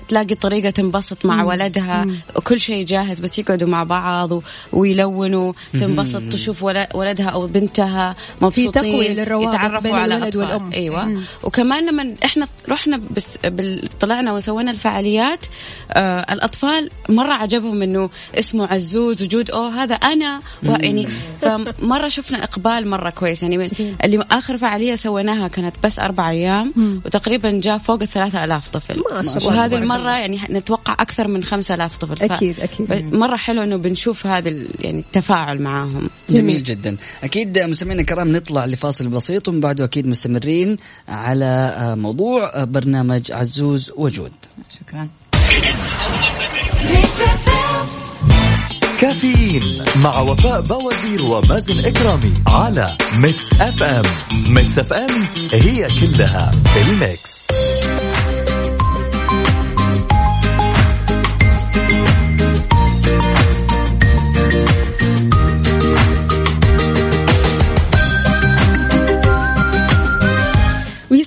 تلاقي طريقة تنبسط مع ولدها. وكل شيء جاهز بس يقعدوا مع بعض. و... ويلونوا تنبسط تشوف ول... ولدها أو بنتها مبسوطين تقوية للروابط يتعرفوا بين على الولد أطفال. والأم. أيوه مم. وكمان لما إحنا رحنا بس بال... طلعنا وسوينا الفعاليات آه الأطفال مرة عجبهم إنه اسمه عزوز وجود أوه هذا أنا. يعني فمرة شفنا إقبال مرة كويس يعني من... اللي آخر فعالية سويناها كانت بس أربع أيام وتقريبا جاء فوق الثلاثة آلاف طفل ما شاء الله، وهذه المرة يعني نتوقع أكثر من خمسة آلاف طفل أكيد، أكيد. مرة حلو إنه بنشوف هذا ال... يعني التفاعل معاهم. جميل. جدا. أكيد مستمعينا الكرام نطلع لفاصل بسيط ومن بعده أكيد مستمرين على آه، موضوع آه، برنامج عزوز وجود. شكرا. كافيين مع وفاء بوازير ومازن إكرامي على ميكس أف أم. ميكس أف أم هي كلها الميكس.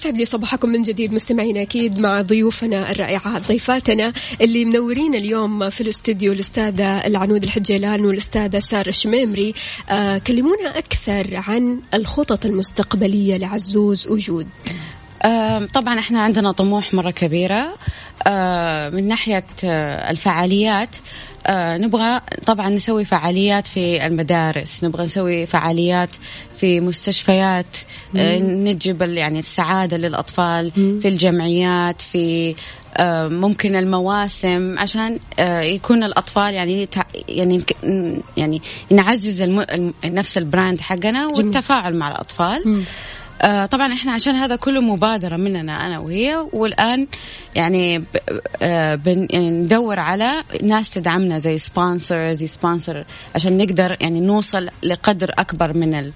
ويسعد لي صباحكم من جديد. مستمعينا أكيد مع ضيوفنا الرائعات ضيفاتنا اللي منورين اليوم في الاستوديو الأستاذة العنود الحجيلان والأستاذة سارة الشميمري. آه كلمونا أكثر عن الخطط المستقبلية لعزوز وجود. آم، طبعا إحنا عندنا طموح مرة كبيرة. آه، من ناحية آه، الفعاليات آه، نبغى طبعا نسوي فعاليات في المدارس نبغى نسوي فعاليات في مستشفيات آه، نجيب يعني السعادة للأطفال في الجمعيات في آه، ممكن المواسم عشان يكون الأطفال يعني يعني يعني نعزز الم- نفس ال brand حقنا والتفاعل مع الأطفال. آه طبعا إحنا عشان هذا كله مبادرة مننا أنا وهي والآن يعني ب آه بن يعني ندور على ناس تدعمنا زي sponsors sponsor عشان نقدر يعني نوصل لقدر أكبر من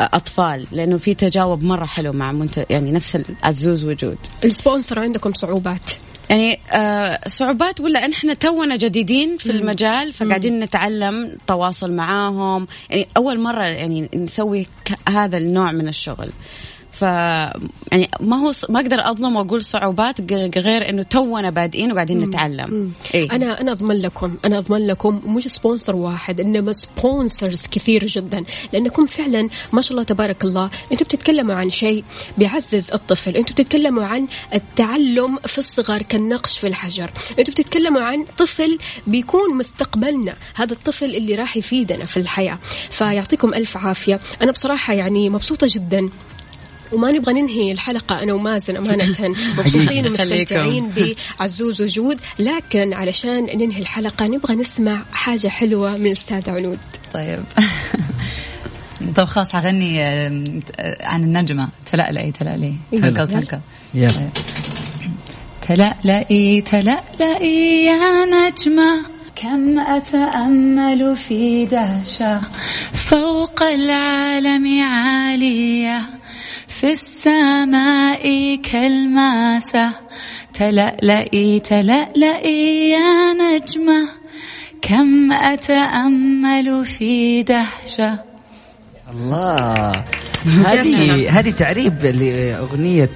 الأطفال لأنه في تجاوب مرة حلو مع منتج يعني نفس العزوز وجود. السبونسر عندكم صعوبات. يعني آه صعوبات ولا إحنا تونا جديدين في المجال فقاعدين نتعلم تواصل معاهم. يعني أول مرة يعني نسوي هذا النوع من الشغل. ف يعني ما هو ص- ما أقدر أظلم وأقول صعوبات غير إنه تونا بادئين وقاعدين نتعلم. إيه؟ أنا أنا أضمن لكم أنا أضمن لكم مش sponsor واحد إنما sponsors كثير جدا. لأنكم فعلا ما شاء الله تبارك الله أنتم بتتكلموا عن شيء بيعزز الطفل. أنتم بتتكلموا عن التعلم في الصغر كالنقش في الحجر. أنتم بتتكلموا عن طفل بيكون مستقبلنا. هذا الطفل اللي راح يفيدنا في الحياة. فيعطيكم ألف عافية. أنا بصراحة يعني مبسوطة جدا وما نبغى ننهي الحلقة أنا ومازن أمانة. (laughs) مبسوطين ومستمتعين بعزوز وجود. لكن علشان ننهي الحلقة نبغى نسمع حاجة حلوة من الأستاذ عنود. طيب. (laughs) طيب خلاص هغني آه، عن النجمة. تلألئي تلألئي تفضل تفضل يلا. تلألئي تلألئي يا نجمة. كم أتأمل في دهشة فوق العالم عالية. في السماء كالماسة. تلألئي تلألئي يا نجمة كم أتأمل في دهشة. الله. (laughs) هذه هذه تعريب لأغنية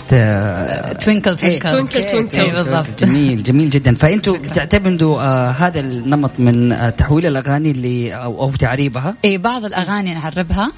توينكل توينكل توينكل توينكل. بالضبط. جميل جميل جدا. فأنتوا شكراً. بتعتمدوا آه هذا النمط من آه تحويل الأغاني اللي أو, أو تعريبها؟ اي بعض الأغاني نعربها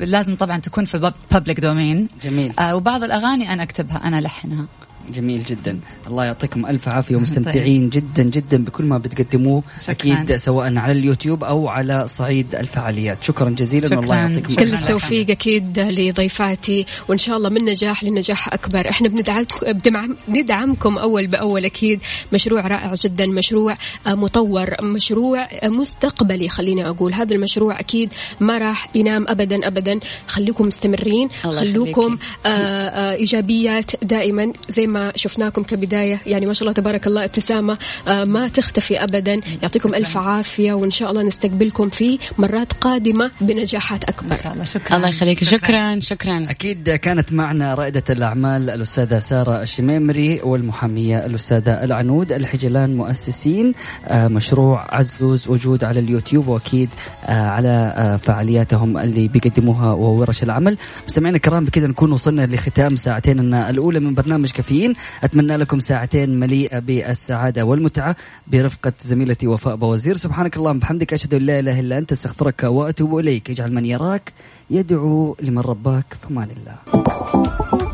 لازم طبعا تكون في بابليك دومين جميل. آه وبعض الأغاني أنا أكتبها أنا الحنها جميل جدا الله يعطيكم ألف عافية ومستمتعين جدا جدا بكل ما بتقدموه شكراً. أكيد سواء على اليوتيوب أو على صعيد الفعاليات شكرا جزيلا شكراً. والله يعطيكم. كل الف التوفيق أكيد لضيفاتي وإن شاء الله من نجاح لنجاح أكبر إحنا بندعمكم ندعمكم أول بأول أكيد مشروع رائع جدا مشروع مطور مشروع مستقبلي خليني أقول هذا المشروع أكيد ما راح ينام ابدا ابدا خليكم مستمرين خلوكم يخليكي. آه، آه، إيجابيات دائما زي ما شفناكم كبداية. يعني ما شاء الله تبارك الله ابتسامة آه، ما تختفي ابدا. يعطيكم ألف عافية وإن شاء الله نستقبلكم في مرات قادمة بنجاحات أكبر. إن شاء الله. شكرا. الله يخليك. شكرا. شكرا أكيد كانت معنا رائدة الأعمال الأستاذة سارة الشميمري والمحامية الأستاذة العنود الحجلان مؤسسين آه، مشروع عزوز وجود على اليوتيوب وأكيد آه، على فعالياتهم اللي بيقدموها وورش العمل. مستمعينا الكرام بكذا نكون وصلنا لختام ساعتين الأولى من برنامج كافيين أتمنى لكم ساعتين مليئة بالسعادة والمتعة برفقة زميلتي وفاء بوزير. سبحانك اللهم بحمدك أشهد أن لا إله إلا أنت أستغفرك وأتوب إليك. اجعل من يراك يدعو لمن رباك فمان الله.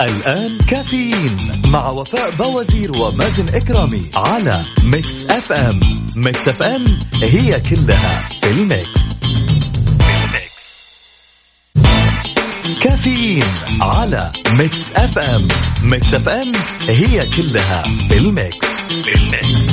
الآن كافيين مع وفاء باوزير ومازن إكرامي على Mix FM. Mix FM هي كلها في ال mix. كافيين على Mix FM. Mix FM هي كلها في ال mix. في ال mix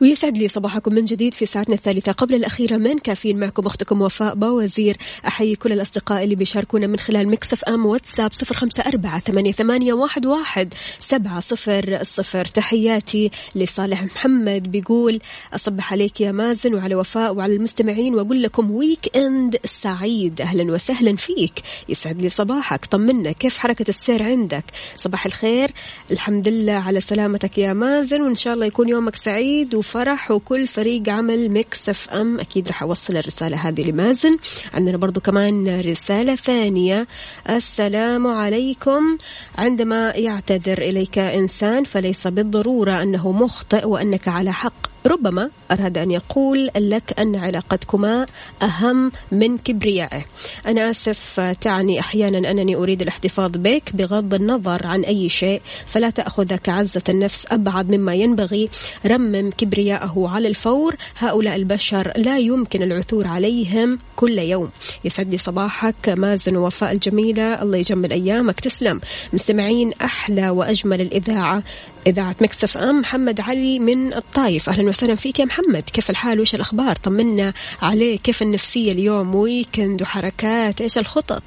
ويسعد لي صباحكم من جديد في ساعتنا الثالثة. قبل الأخيرة من كافيين معكم أختكم وفاء باوزير. أحيي كل الأصدقاء اللي بيشاركونا من خلال Mix FM واتساب صفر خمسة أربعة ثمانية, ثمانية واحد, واحد سبعة صفر صفر. تحياتي لصالح محمد بيقول أصبح عليك يا مازن وعلى وفاء وعلى المستمعين وأقول لكم weekend سعيد. أهلا وسهلا فيك. يسعد لي صباحك. طمنا كيف حركة السير عندك؟ صباح الخير. الحمد لله على سلامتك يا مازن وإن شاء الله يكون يومك سعيد وفرح وكل فريق عمل Mix FM. أكيد راح أوصل الرسالة هذه لمازن. عندنا برضو كمان رسالة ثانية. السلام عليكم. عندما يعتذر إليك إنسان فليس بالضرورة أنه مخطئ وأنك على حق. ربما أراد أن يقول لك أن علاقتكما أهم من كبريائه. أنا آسف تعني أحيانا أنني أريد الاحتفاظ بك بغض النظر عن أي شيء فلا تأخذك عزة النفس أبعد مما ينبغي. رمم كبرياءه على الفور هؤلاء البشر لا يمكن العثور عليهم كل يوم. يسعد لي صباحك مازن ووفاء الجميلة. الله يجمل أيامك. تسلم. مستمعين أحلى وأجمل الإذاعة. إذاعة Mix FM محمد علي من الطايف. أهلا وسهلا فيك يا محمد. كيف الحال؟ وإيش الأخبار؟ طمنا عليك كيف النفسية اليوم؟ weekend وحركات. إيش الخطط؟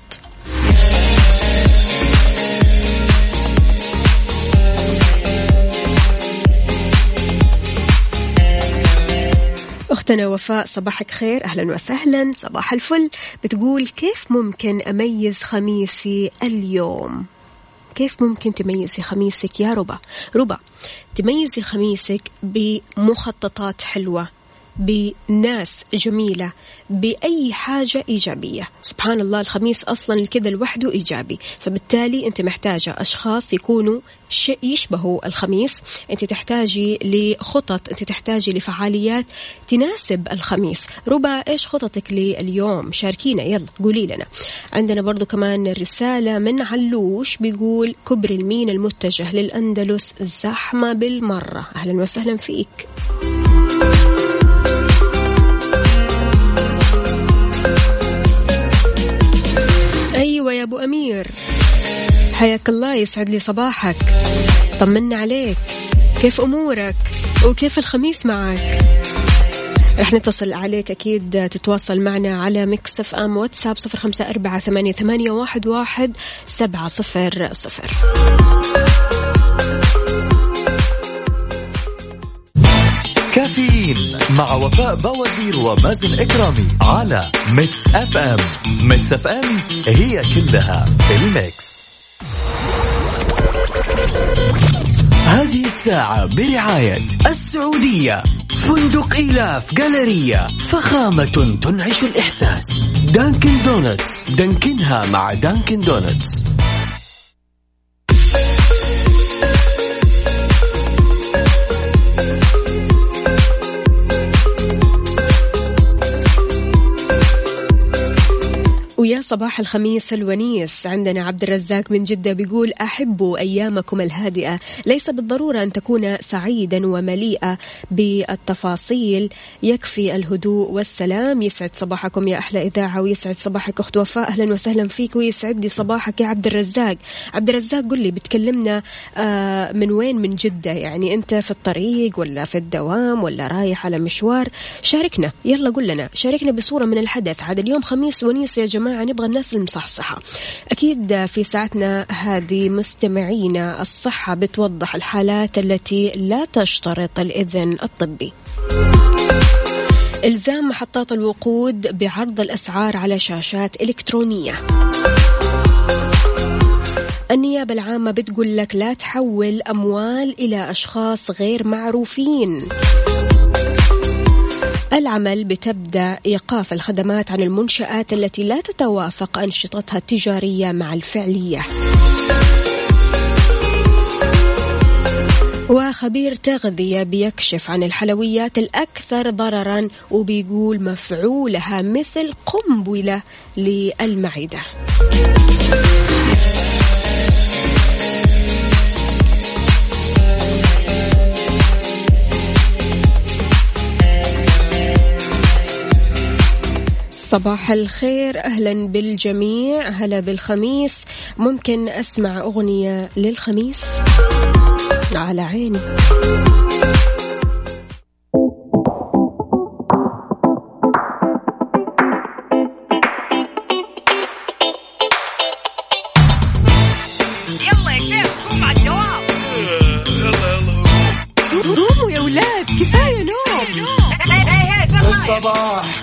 أختنا وفاء صباحك خير. أهلا وسهلا. صباح الفل. بتقول كيف ممكن أميز خميسي اليوم؟ كيف ممكن تميزي خميسك؟ يا ربا. ربا تميزي خميسك بمخططات حلوة. بناس جميلة بأي حاجة إيجابية. سبحان الله الخميس أصلا كذا لوحده إيجابي. فبالتالي أنت محتاجة أشخاص يكونوا شيء يشبهوا الخميس. أنت تحتاجي لخطط أنت تحتاجي لفعاليات تناسب الخميس. ربا إيش خططك لليوم؟ شاركينا يلا قولي لنا. عندنا برضو كمان رسالة من علوش بيقول كبر المين المتجه للأندلس زحمة بالمرة. أهلا وسهلا فيك. أيوه يا أبو أمير. حياك الله يسعد لي صباحك. طمنا عليك. كيف أمورك؟ وكيف الخميس معك؟ رح نتصل عليك أكيد تتواصل معنا على Mix FM واتساب صفر خمسة أربعة ثمانية, واحد سبعة صفر صفر. كافيين مع وفاء باوزير ومازن إكرامي على Mix FM. Mix FM هي كلها ال mix. هذه الساعة برعاية السعودية. فندق إيلاف جاليريا فخامة تنعش الإحساس. Dunkin' Donuts. دانكنها مع Dunkin' Donuts. ويا صباح الخميس الونيس. عندنا عبد الرزاق من جدة بيقول أحبوا أيامكم الهادئة. ليس بالضرورة أن تكون سعيدا ومليئة بالتفاصيل. يكفي الهدوء والسلام. يسعد صباحكم يا أحلى إذاعة ويسعد صباحك أخت وفاء. أهلا وسهلا فيك ويسعد لي صباحك يا عبد الرزاق عبد الرزاق قل لي بتكلمنا آه، من وين؟ من جدة. يعني أنت في الطريق ولا في الدوام ولا رايح على مشوار؟ شاركنا. يلا قل لنا. شاركنا بصورة من الحدث. عاد اليوم خميس ونيس يا جماعة. نبغى الناس المصحصحة. أكيد في ساعتنا هذه مستمعينا الصحة بتوضح الحالات التي لا تشترط الإذن الطبي. إلزام محطات الوقود بعرض الأسعار على شاشات إلكترونية. النيابة العامة بتقول لك لا تحول أموال إلى أشخاص غير معروفين. العمل بتبدأ إيقاف الخدمات عن المنشآت التي لا تتوافق أنشطتها التجارية مع الفعلية. وخبير تغذية بيكشف عن الحلويات الأكثر ضررا وبيقول مفعولها مثل قنبلة للمعدة. صباح الخير. أهلا بالجميع. هلا بالخميس. ممكن أسمع أغنية للخميس على عيني. يلا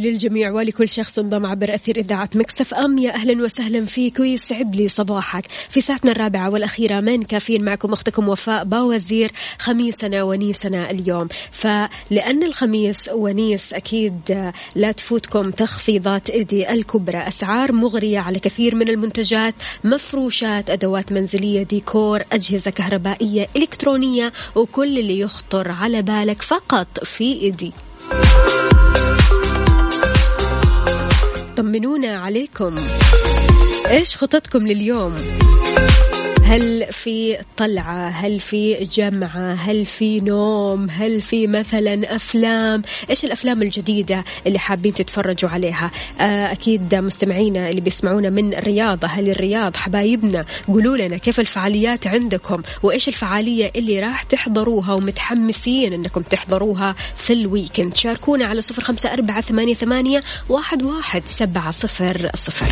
للجميع ولكل شخص انضم عبر أثير إذاعة Mix FM. يا أهلا وسهلا فيك ويسعد لي صباحك. في ساعتنا الرابعة والأخيرة من كافيين معكم أختكم وفاء باوزير خميسنا ونيسنا اليوم. فلأن الخميس ونيس أكيد لا تفوتكم تخفيضات eddy الكبرى. أسعار مغرية على كثير من المنتجات. مفروشات أدوات منزلية ديكور أجهزة كهربائية إلكترونية وكل اللي يخطر على بالك فقط في eddy. طمنونا عليكم. إيش خططكم لليوم؟ هل في طلعة؟ هل في جمعة؟ هل في نوم؟ هل في مثلا أفلام؟ إيش الأفلام الجديدة اللي حابين تتفرجوا عليها؟ آه، أكيد مستمعينا اللي بيسمعونا من الرياض أهل الرياض حبايبنا قولوا لنا كيف الفعاليات عندكم وإيش الفعالية اللي راح تحضروها ومتحمسين أنكم تحضروها في الويكند شاركونا على صفر خمسة أربعة ثمانية, ثمانية واحد, واحد سبعة صفر صفر.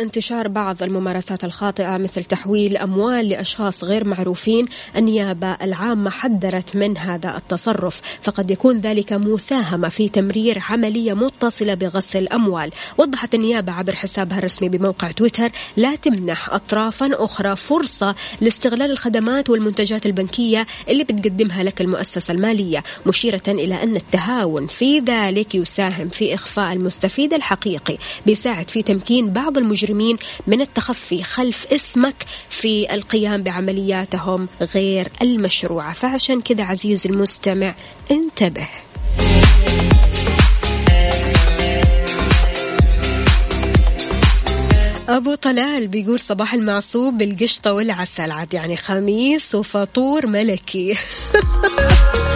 انتشار بعض الممارسات الخاطئة مثل تحويل أموال لأشخاص غير معروفين النيابة العامة حذرت من هذا التصرف فقد يكون ذلك مساهمة في تمرير عملية متصلة بغسل أموال وضحت النيابة عبر حسابها الرسمي بموقع تويتر لا تمنح أطرافا أخرى فرصة لاستغلال الخدمات والمنتجات البنكية اللي بتقدمها لك المؤسسة المالية مشيرة إلى أن التهاون في ذلك يساهم في إخفاء المستفيد الحقيقي. بيساعد في تمكين بعض المجرمين من التخفي خلف اسمك في القيام بعملياتهم غير المشروعة. فعشان كذا عزيزي المستمع انتبه. أبو طلال بيقول صباح المعصوب بالقشطة والعسل. عاد يعني خميس وفطور ملكي. (laughs)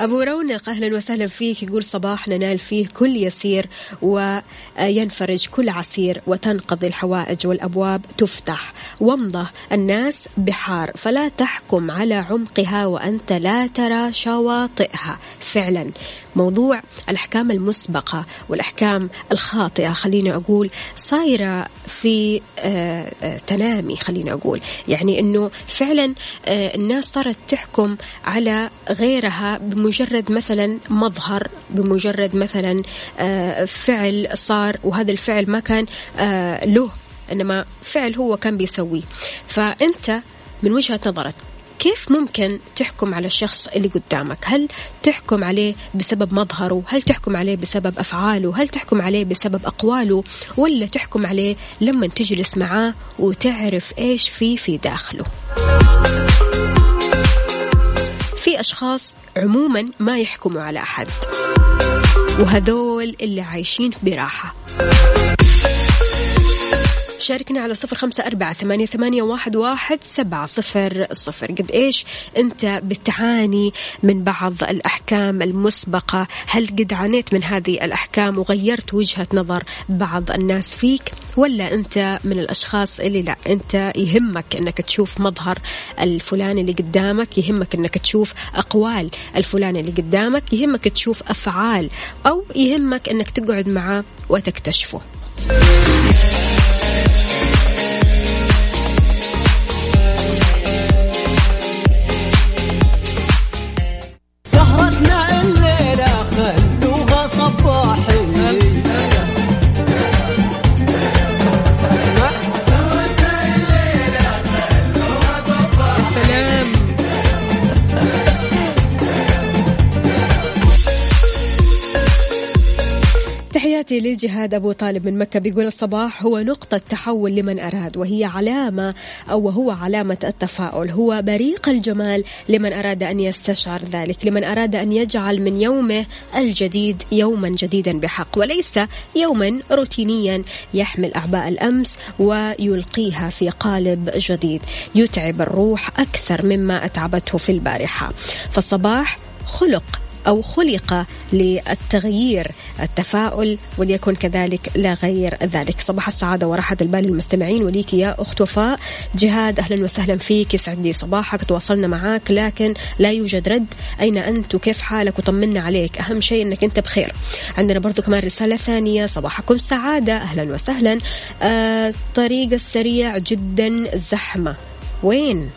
أبو رونق أهلا وسهلا فيك. يقول صباح ننال فيه كل يسير وينفرج كل عسير وتنقضي الحوائج والأبواب تفتح. ومضة الناس بحار فلا تحكم على عمقها وأنت لا ترى شواطئها. فعلا. موضوع الأحكام المسبقة والأحكام الخاطئة. خليني أقول صايرة في آه، آه، تنامي خلينا أقول. يعني أنه فعلا آه، الناس صارت تحكم على غيرها بمجرد مثلا مظهر بمجرد مثلا فعل صار وهذا الفعل ما كان له إنما فعل هو كان بيسويه. فأنت من وجهة نظرك كيف ممكن تحكم على الشخص اللي قدامك؟ هل تحكم عليه بسبب مظهره؟ هل تحكم عليه بسبب أفعاله؟ هل تحكم عليه بسبب أقواله؟ ولا تحكم عليه لما تجلس معاه وتعرف إيش في في داخله؟ في أشخاص عموما ما يحكموا على أحد. وهذول اللي عايشين براحة. شاركنا على صفر خمسة أربعة ثمانية, ثمانية واحد, واحد سبعة صفر صفر. قد إيش أنت بتعاني من بعض الأحكام المسبقة؟ هل قد عانيت من هذه الأحكام وغيرت وجهة نظر بعض الناس فيك؟ ولا أنت من الأشخاص اللي لا؟ أنت يهمك أنك تشوف مظهر الفلان اللي قدامك يهمك أنك تشوف أقوال الفلان اللي قدامك يهمك تشوف أفعال أو يهمك أنك تقعد معاه وتكتشفه. تحياتي لجهاد أبو طالب من مكة بيقول الصباح هو نقطة تحول لمن أراد وهي علامة أو هو علامة التفاؤل. هو بريق الجمال لمن أراد أن يستشعر ذلك لمن أراد أن يجعل من يومه الجديد يوما جديدا بحق وليس يوما روتينيا يحمل أعباء الأمس ويلقيها في قالب جديد. يتعب الروح أكثر مما أتعبته في البارحة. فالصباح خلق أو خلق للتغيير التفاؤل وليكن كذلك لا غير ذلك. صباح السعادة وراحة البال المستمعين وليك يا أخت وفاء. جهاد أهلا وسهلا فيك. يسعد لي صباحك تواصلنا معاك. لكن لا يوجد رد. أين أنت؟ وكيف حالك؟ وطمنا عليك. أهم شيء أنك أنت بخير. عندنا برضو كمان رسالة ثانية. صباحكم سعادة أهلا وسهلا. آه الطريق السريع جدا زحمة. وين؟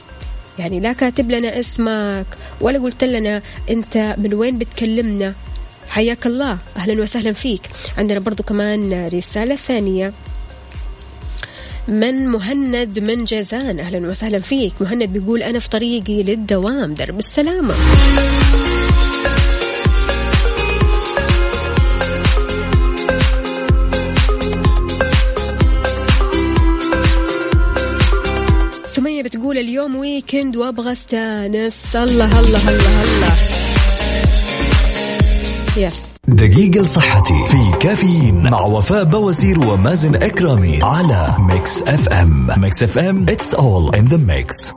يعني لا كاتب لنا اسمك ولا قلت لنا انت من وين بتكلمنا. حياك الله. أهلا وسهلا فيك. عندنا برضو كمان رسالة ثانية. من مهند من جازان؟ أهلا وسهلا فيك. مهند بيقول أنا في طريقي للدوام. درب السلامة. بتقول اليوم weekend وأبغى استانس. الله الله الله الله. يلا. دقيقة لصحتي في كافيين مع وفاء باوزير ومازن إكرامي على Mix FM. Mix FM it's all in the mix.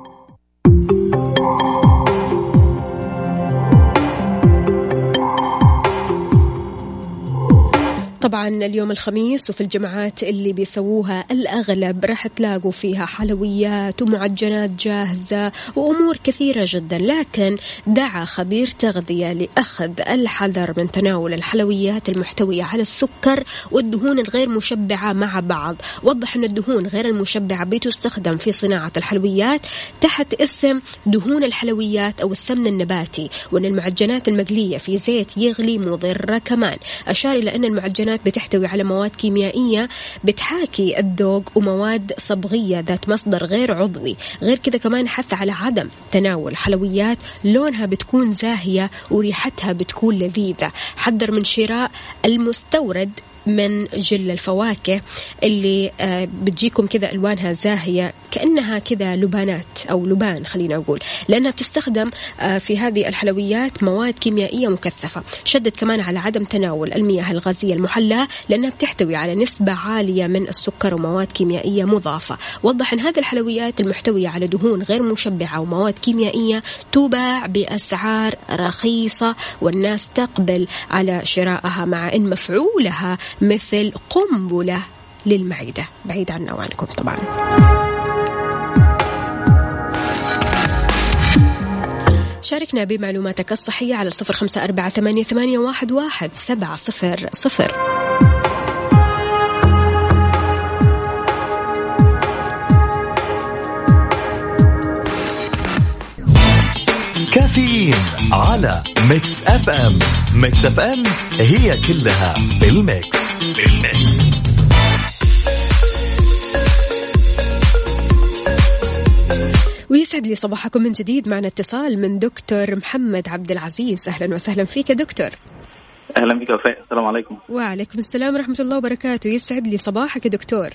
طبعا اليوم الخميس وفي الجمعات اللي بيسووها الأغلب راح تلاقوا فيها حلويات ومعجنات جاهزة وأمور كثيرة جدا. لكن دعا خبير تغذية لأخذ الحذر من تناول الحلويات المحتوية على السكر والدهون الغير مشبعة مع بعض. وضح أن الدهون غير المشبعة بتستخدم في صناعة الحلويات تحت اسم دهون الحلويات أو السمن النباتي وأن المعجنات المقلية في زيت يغلي مضرة كمان. أشار إلى أن المعجنات بتحتوي على مواد كيميائية بتحاكي الذوق ومواد صبغية ذات مصدر غير عضوي. غير كذا كمان حث على عدم تناول حلويات لونها بتكون زاهية وريحتها بتكون لذيذة. حذر من شراء المستورد من جل الفواكه اللي آه، بتجيكم كذا ألوانها زاهية كأنها كذا لبانات أو لبان خلينا أقول لأنها بتستخدم آه، في هذه الحلويات مواد كيميائية مكثفة شدد كمان على عدم تناول المياه الغازية المحلاه لأنها بتحتوي على نسبة عالية من السكر ومواد كيميائية مضافة. وضح إن هذه الحلويات المحتوية على دهون غير مشبعة ومواد كيميائية تباع بأسعار رخيصة والناس تقبل على شرائها مع إن مفعولها مثل قنبلة للمعدة. بعيد عنا وعنكم طبعا. شاركنا بمعلوماتك الصحية على صفر خمسة أربعة ثمانية, واحد سبعة صفر صفر. على Mix FM. Mix FM هي كلها في ال mix, في ال mix. ويسعد لي صباحكم من جديد. معنا اتصال من دكتور محمد عبد العزيز. أهلا وسهلا فيك يا دكتور. أهلا بك وفاء. السلام عليكم. وعليكم السلام ورحمة الله وبركاته. يسعد لي صباحك يا دكتور.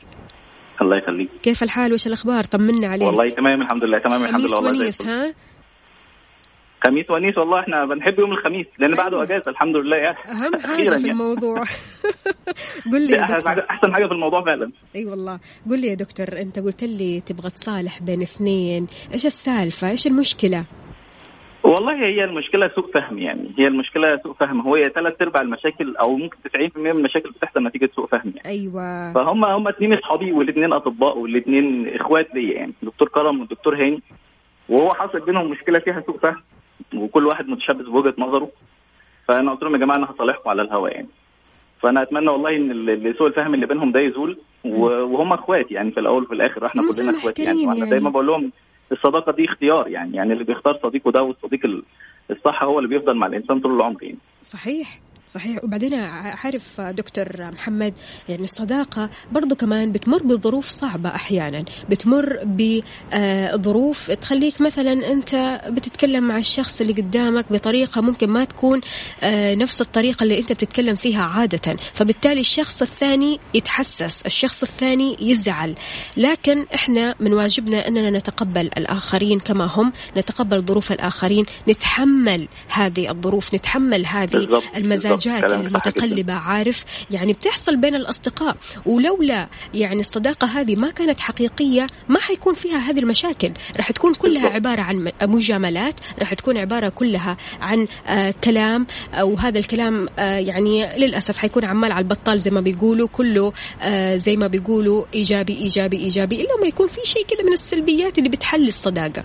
الله يخليك. كيف الحال؟ وش الأخبار؟ طمنا عليك. والله تمام الحمد لله. تمام الحمد لله. والله ونيس. ها؟ خميس ونيس والله إحنا بنحب يوم الخميس لأن بعده أجازة الحمد لله يعني. أهم حاجة في يعني. الموضوع. (laughs) قل لي يا أحسن دكتور. حاجة أحسن حاجة في الموضوع فعلا. أي والله. قل لي يا دكتور أنت قلت لي تبغى تصالح بين اثنين. إيش السالفة؟ إيش المشكلة؟ والله هي المشكلة سوء فهم يعني. هي المشكلة سوء فهم. هو ثلاث أرباع المشاكل أو ممكن 90% من المشاكل بتحصل نتيجة سوء فهم يعني. أيوه. فهم هم اثنين أصحابي والاثنين أطباء والاثنين إخوات ليا يعني. الدكتور كرم والدكتور هاني. وهو حصل بينهم مشكلة فيها سوء فهم. وكل واحد متشبث بوجهة نظره. فأنا قلت لهم يا جماعة أنا هصالحكم على الهواء يعني. فأنا أتمنى والله إن سوء الفهم اللي بينهم ده يزول وهم إخوات يعني في الأول وفي الآخر إحنا كلنا إخوات يعني. وأنا يعني. دايما بقول لهم الصداقة دي اختيار يعني يعني اللي بيختار صديقه ده والصديق ال- الصح هو اللي بيفضل مع الإنسان طول العمر يعني. صحيح. صحيح. وبعدين عارف دكتور محمد يعني الصداقة برضو كمان بتمر بظروف صعبة أحيانا. بتمر بظروف تخليك مثلا أنت بتتكلم مع الشخص اللي قدامك بطريقة ممكن ما تكون نفس الطريقة اللي أنت بتتكلم فيها عادة. فبالتالي الشخص الثاني يتحسس الشخص الثاني يزعل. لكن إحنا من واجبنا أننا نتقبل الآخرين كما هم نتقبل ظروف الآخرين نتحمل هذه الظروف نتحمل هذه بالضبط، صح المتقلبة عارف؟ يعني بتحصل بين الأصدقاء. ولولا يعني الصداقة هذه ما كانت حقيقية ما حيكون فيها هذه المشاكل. راح تكون كلها. عبارة عن مجاملات راح تكون عبارة كلها عن آه كلام. آه وهذا الكلام آه يعني للأسف حيكون عمال على البطال زي ما بيقولوا كله آه زي ما بيقولوا إيجابي إيجابي إيجابي. إلا ما يكون في شيء كذا من السلبيات اللي بتحل الصداقة.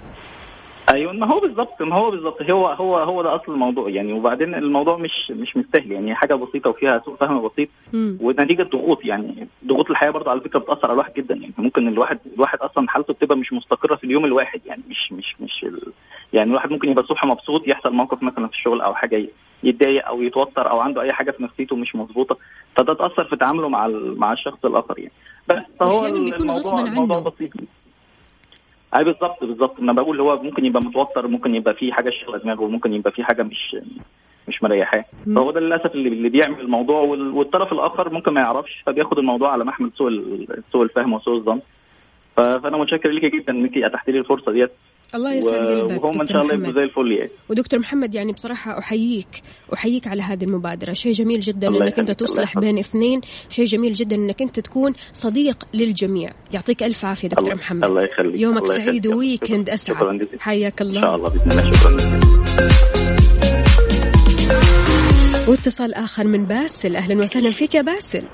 أيوه ما هو بالظبط ما هو بالظبط. هو هو هو ده أصل الموضوع. يعني وبعدين الموضوع مش مش مستاهل. يعني حاجة بسيطة وفيها سوء فهم بسيط. ونتيجة ضغوط. يعني ضغوط الحياة برضه على فكرة بتأثر على الواحد جدا. يعني ممكن الواحد الواحد أصلا حالته بتبقى مش مستقرة في اليوم الواحد. يعني مش مش مش ال... يعني الواحد ممكن يبقى الصبح مبسوط يحصل موقف مثلا في الشغل أو حاجة يتضايق أو يتوتر أو عنده أي حاجة في نفسيته مش مظبوطة. فده تأثر في تعامله مع ال... مع الشخص الآخر يعني. بس فهو الموضوع الموضوع. بسيط. أي بالظبط بالظبط. أنا بقول هو ممكن يبقى متوتر ممكن يبقى في حاجة شغله دماغه ممكن يبقى في حاجة مش مش مريحاه. فهو ده للأسف اللي اللي بيعمل الموضوع. وال- والطرف الآخر ممكن ما يعرفش فبياخد الموضوع على محمل سوء سوء الفهم وسوء الظن. فأنا متشكر ليكي جدا انك اتحتي لي الفرصة ديت. الله يسعد قلبك وهم إن شاء الله. يبقوا زي الفل يعني. ودكتور محمد يعني بصراحة أحييك أحييك على هذه المبادرة. شيء جميل جدا الله يخليك، الله تصلح. بين اثنين. شيء جميل جدا أنك أنت تكون صديق للجميع. يعطيك ألف عافية دكتور الله- محمد. الله يخليك، يومك الله سعيد. وويكند شكراً أسعد. جزيلا. حياك إن شاء الله الله بإذن الله. شكرا جزيلا. واتصال آخر من باسل. أهلا وسهلا فيك يا باسل.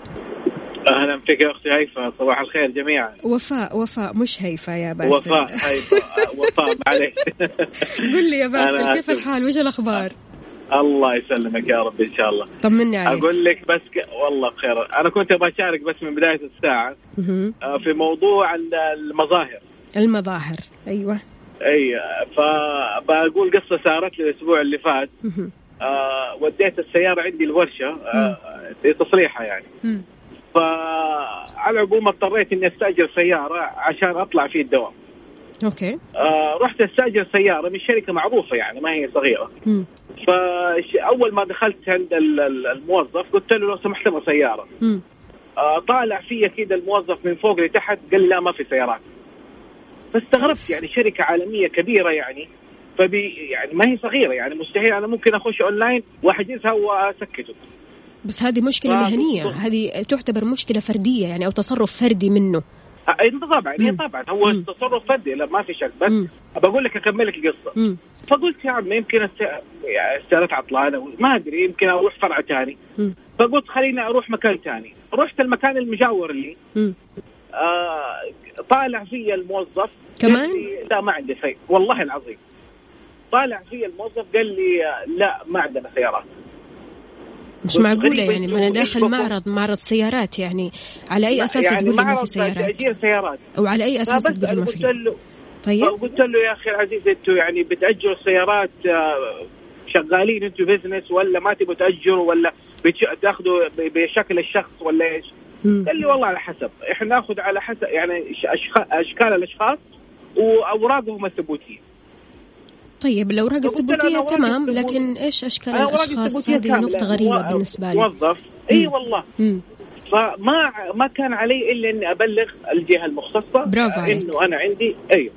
أهلا فيك يا أختي هيفا صباح الخير جميعا. وفاء وفاء مش هيفا يا باسل. وفاء هيفا وفاء معليش (laughs) قل لي يا باسل كيف. الحال؟ وش الأخبار؟ الله يسلمك يا رب إن شاء الله. طمني عليك. أقول لك بس ك... والله بخير أنا كنت أبغى اشارك بس من بداية الساعة. آه، في موضوع ال- المظاهر. المظاهر أيوة. أي فبقول قصة صارت لي الأسبوع اللي فات. آه وديت السيارة عندي الورشة آه لتصليحها يعني. فعلى العموم اضطريت إني أستأجر سيارة عشان أطلع فيه الدوام. أوكي. آه رحت أستأجر سيارة من شركة معروفة يعني ما هي صغيرة. مم. فاول ما دخلت عند ال- ال- الموظف قلت له لو سمحت أبغى سيارة. مم. آه طالع في كذا الموظف من فوق لتحت قال لي لا ما في سيارات. فاستغربت يعني شركة عالمية كبيرة يعني فبي يعني ما هي صغيرة يعني مستحيل أنا ممكن أخش أونلاين واحجزها وأسكته. بس هذه مشكلة آه، مهنية بالضبط. هذه تعتبر مشكلة فردية يعني أو تصرف فردي منه آه، اي طبعا مم. طبعا هو مم. تصرف فردي لا ما في شك بس. بقول لك أكمل لك القصة مم. فقلت يا عم يمكن الس- يعني السيارات عطلانة ما أدري يمكن أروح فرع ثاني. فقلت خليني أروح مكان ثاني رحت المكان المجاور لي. آه طالع في الموظف كمان؟ لا ما عندي شيء والله العظيم طالع في الموظف قال لي آه، لا ما عندنا سيارات مش معقولة يعني؟ ما أنا داخل. معرض معرض سيارات يعني. على أي أساس يعني تقول لي ما في سيارات؟ تأجير سيارات. أو على أي أساس تقول ما في طيب؟ قلت له يا أخي العزيز أنتم يعني بتأجروا السيارات آه، شغالين أنتم بزنس ولا ما تبوا تأجروا ولا بتش- تاخذوا ب- بشكل الشخص ولا إيش؟ قال لي والله على حسب. إحنا ناخذ على حسب يعني أشكال الأشخاص وأوراقهم الثبوتية. طيب الأوراق الثبوتية تمام لكن إيش أشكال الأشخاص هذه. نقطة غريبة بالنسبة لي موظف إي مم. والله مم. فما ما كان علي إلا إني أبلغ الجهة المختصة برافو عليك. إنه أنا عندي أيوه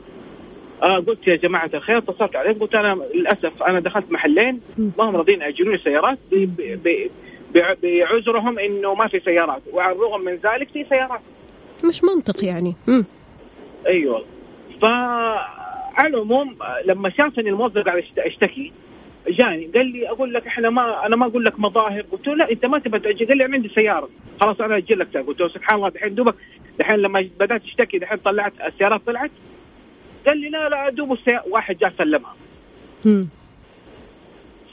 آه قلت يا جماعة الخير اتصلت عليهم قلت أنا للأسف أنا دخلت محلين ما هم راضيين ياجرون لي سيارات بعذرهم إنه ما في سيارات وعلى الرغم من ذلك في سيارات مش منطق يعني مم. أيوه فعلى العموم لما شافني الموظف قاعد اشتكي جاني قال لي أقول لك إحنا ما أنا ما أقول لك مظاهر. قلت له لا أنت ما تبغى تاجل قال لي أنا عندي سيارة. خلاص أنا أجل لك. قلت له سبحان الله دحين دوبك دحين لما بدأت تشتكي دحين طلعت السيارات طلعت. قال لي لا لا دوب السيارة. واحد جاء سلمها. مم.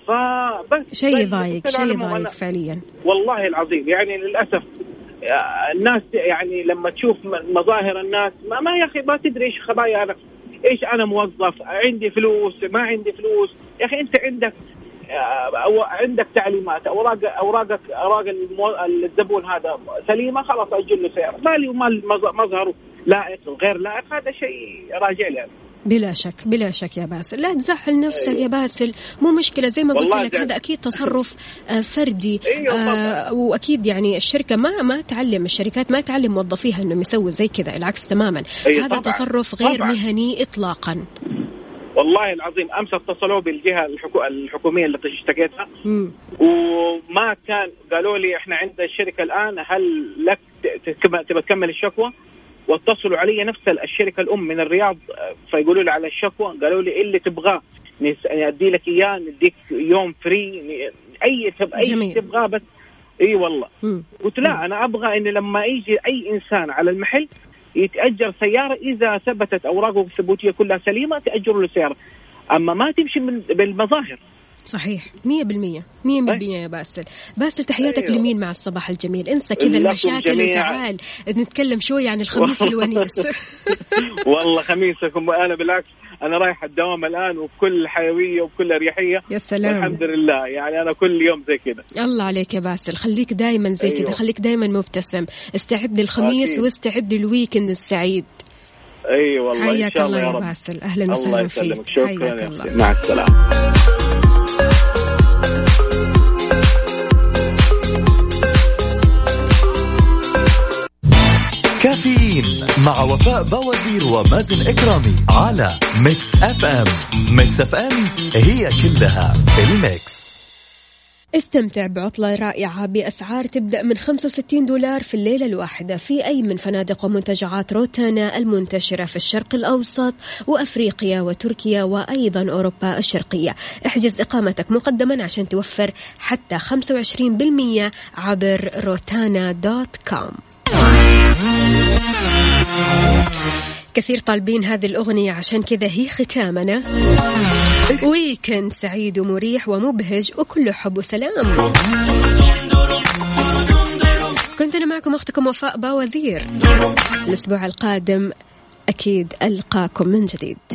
فبس شيء يضايق شيء يضايق فعليا. والله العظيم. يعني للأسف آه، الناس يعني لما تشوف مظاهر الناس ما, ما يا أخي ما تدري إيش خبايا إيش أنا موظف؟ عندي فلوس ما عندي فلوس. يا أخي أنت عندك آه، أو عندك تعليمات. أوراق أوراقك أوراق الزبون هذا سليمة خلاص أجل له سياره مالي ومال مظ- مظهره لائق وغير لائق هذا شيء راجع لي. أنا بلا شك بلا شك يا باسل. لا تزعل نفسك يا باسل. مو مشكلة. زي ما قلت لك. هذا أكيد تصرف آه، فردي. أيوة آه وأكيد يعني الشركة ما ما تعلم الشركات ما تعلم موظفيها إنهم يسووا زي كذا العكس تماما. أيوة هذا طبعاً. تصرف غير طبعاً. مهني إطلاقا. والله العظيم أمس اتصلوا بالجهة الحكو... الحكومية اللي اشتكيتها. وما كان قالوا لي إحنا عند الشركة الآن هل لك تبى تكمل الشكوى؟ واتصلوا علي نفس الشركة الأم من الرياض آه، فيقولوا لي على الشكوى قالوا لي إيه اللي تبغاه؟ نس- أدي لك إياه نديك يوم free أي تب... أي تبغاه بس. إي والله. مم. قلت لا أنا أبغى إن لما يجي أي إنسان على المحل يتأجر سيارة إذا ثبتت أوراقه الثبوتية كلها سليمة تأجر له سيارة. أما ما تمشي من بالمظاهر. صحيح. مية بالمية. مية بالمية يا باسل. باسل تحياتك أيوة. لمين مع الصباح الجميل؟ انسى كذا المشاكل. وتعال نتكلم شوي عن الخميس الونيس. (laughs) (laughs) والله خميسكم. أنا بالعكس أنا رايح الدوام الآن وبكل حيوية وبكل أريحية. يا سلام. الحمد لله. يعني أنا كل يوم زي كذا. الله عليك يا باسل. خليك دايما زي أيوة. كذا خليك دايما مبتسم. استعد للخميس. واستعد لل weekend السعيد. أي والله إن حياك شاء الله الله يا يا رب. باسل. أهلا وسهلا يسلمك. فيك شكرا حياك الله. أختي. مع السلامة. كافيين مع وفاء باوزير ومازن إكرامي على Mix FM Mix FM it's all in the mix. استمتع بعطلة رائعة بأسعار تبدأ من 65 دولار في الليلة الواحدة في أي من فنادق ومنتجعات روتانا المنتشرة في الشرق الأوسط وأفريقيا وتركيا وأيضا أوروبا الشرقية. احجز إقامتك مقدما عشان توفر حتى 25% عبر روتانا dot com. كثير طالبين هذه الأغنية عشان كذا هي ختامنا. weekend سعيد ومريح ومبهج وكله حب وسلام. كنت أنا معكم أختكم وفاء باوزير. الأسبوع القادم أكيد ألقاكم من جديد.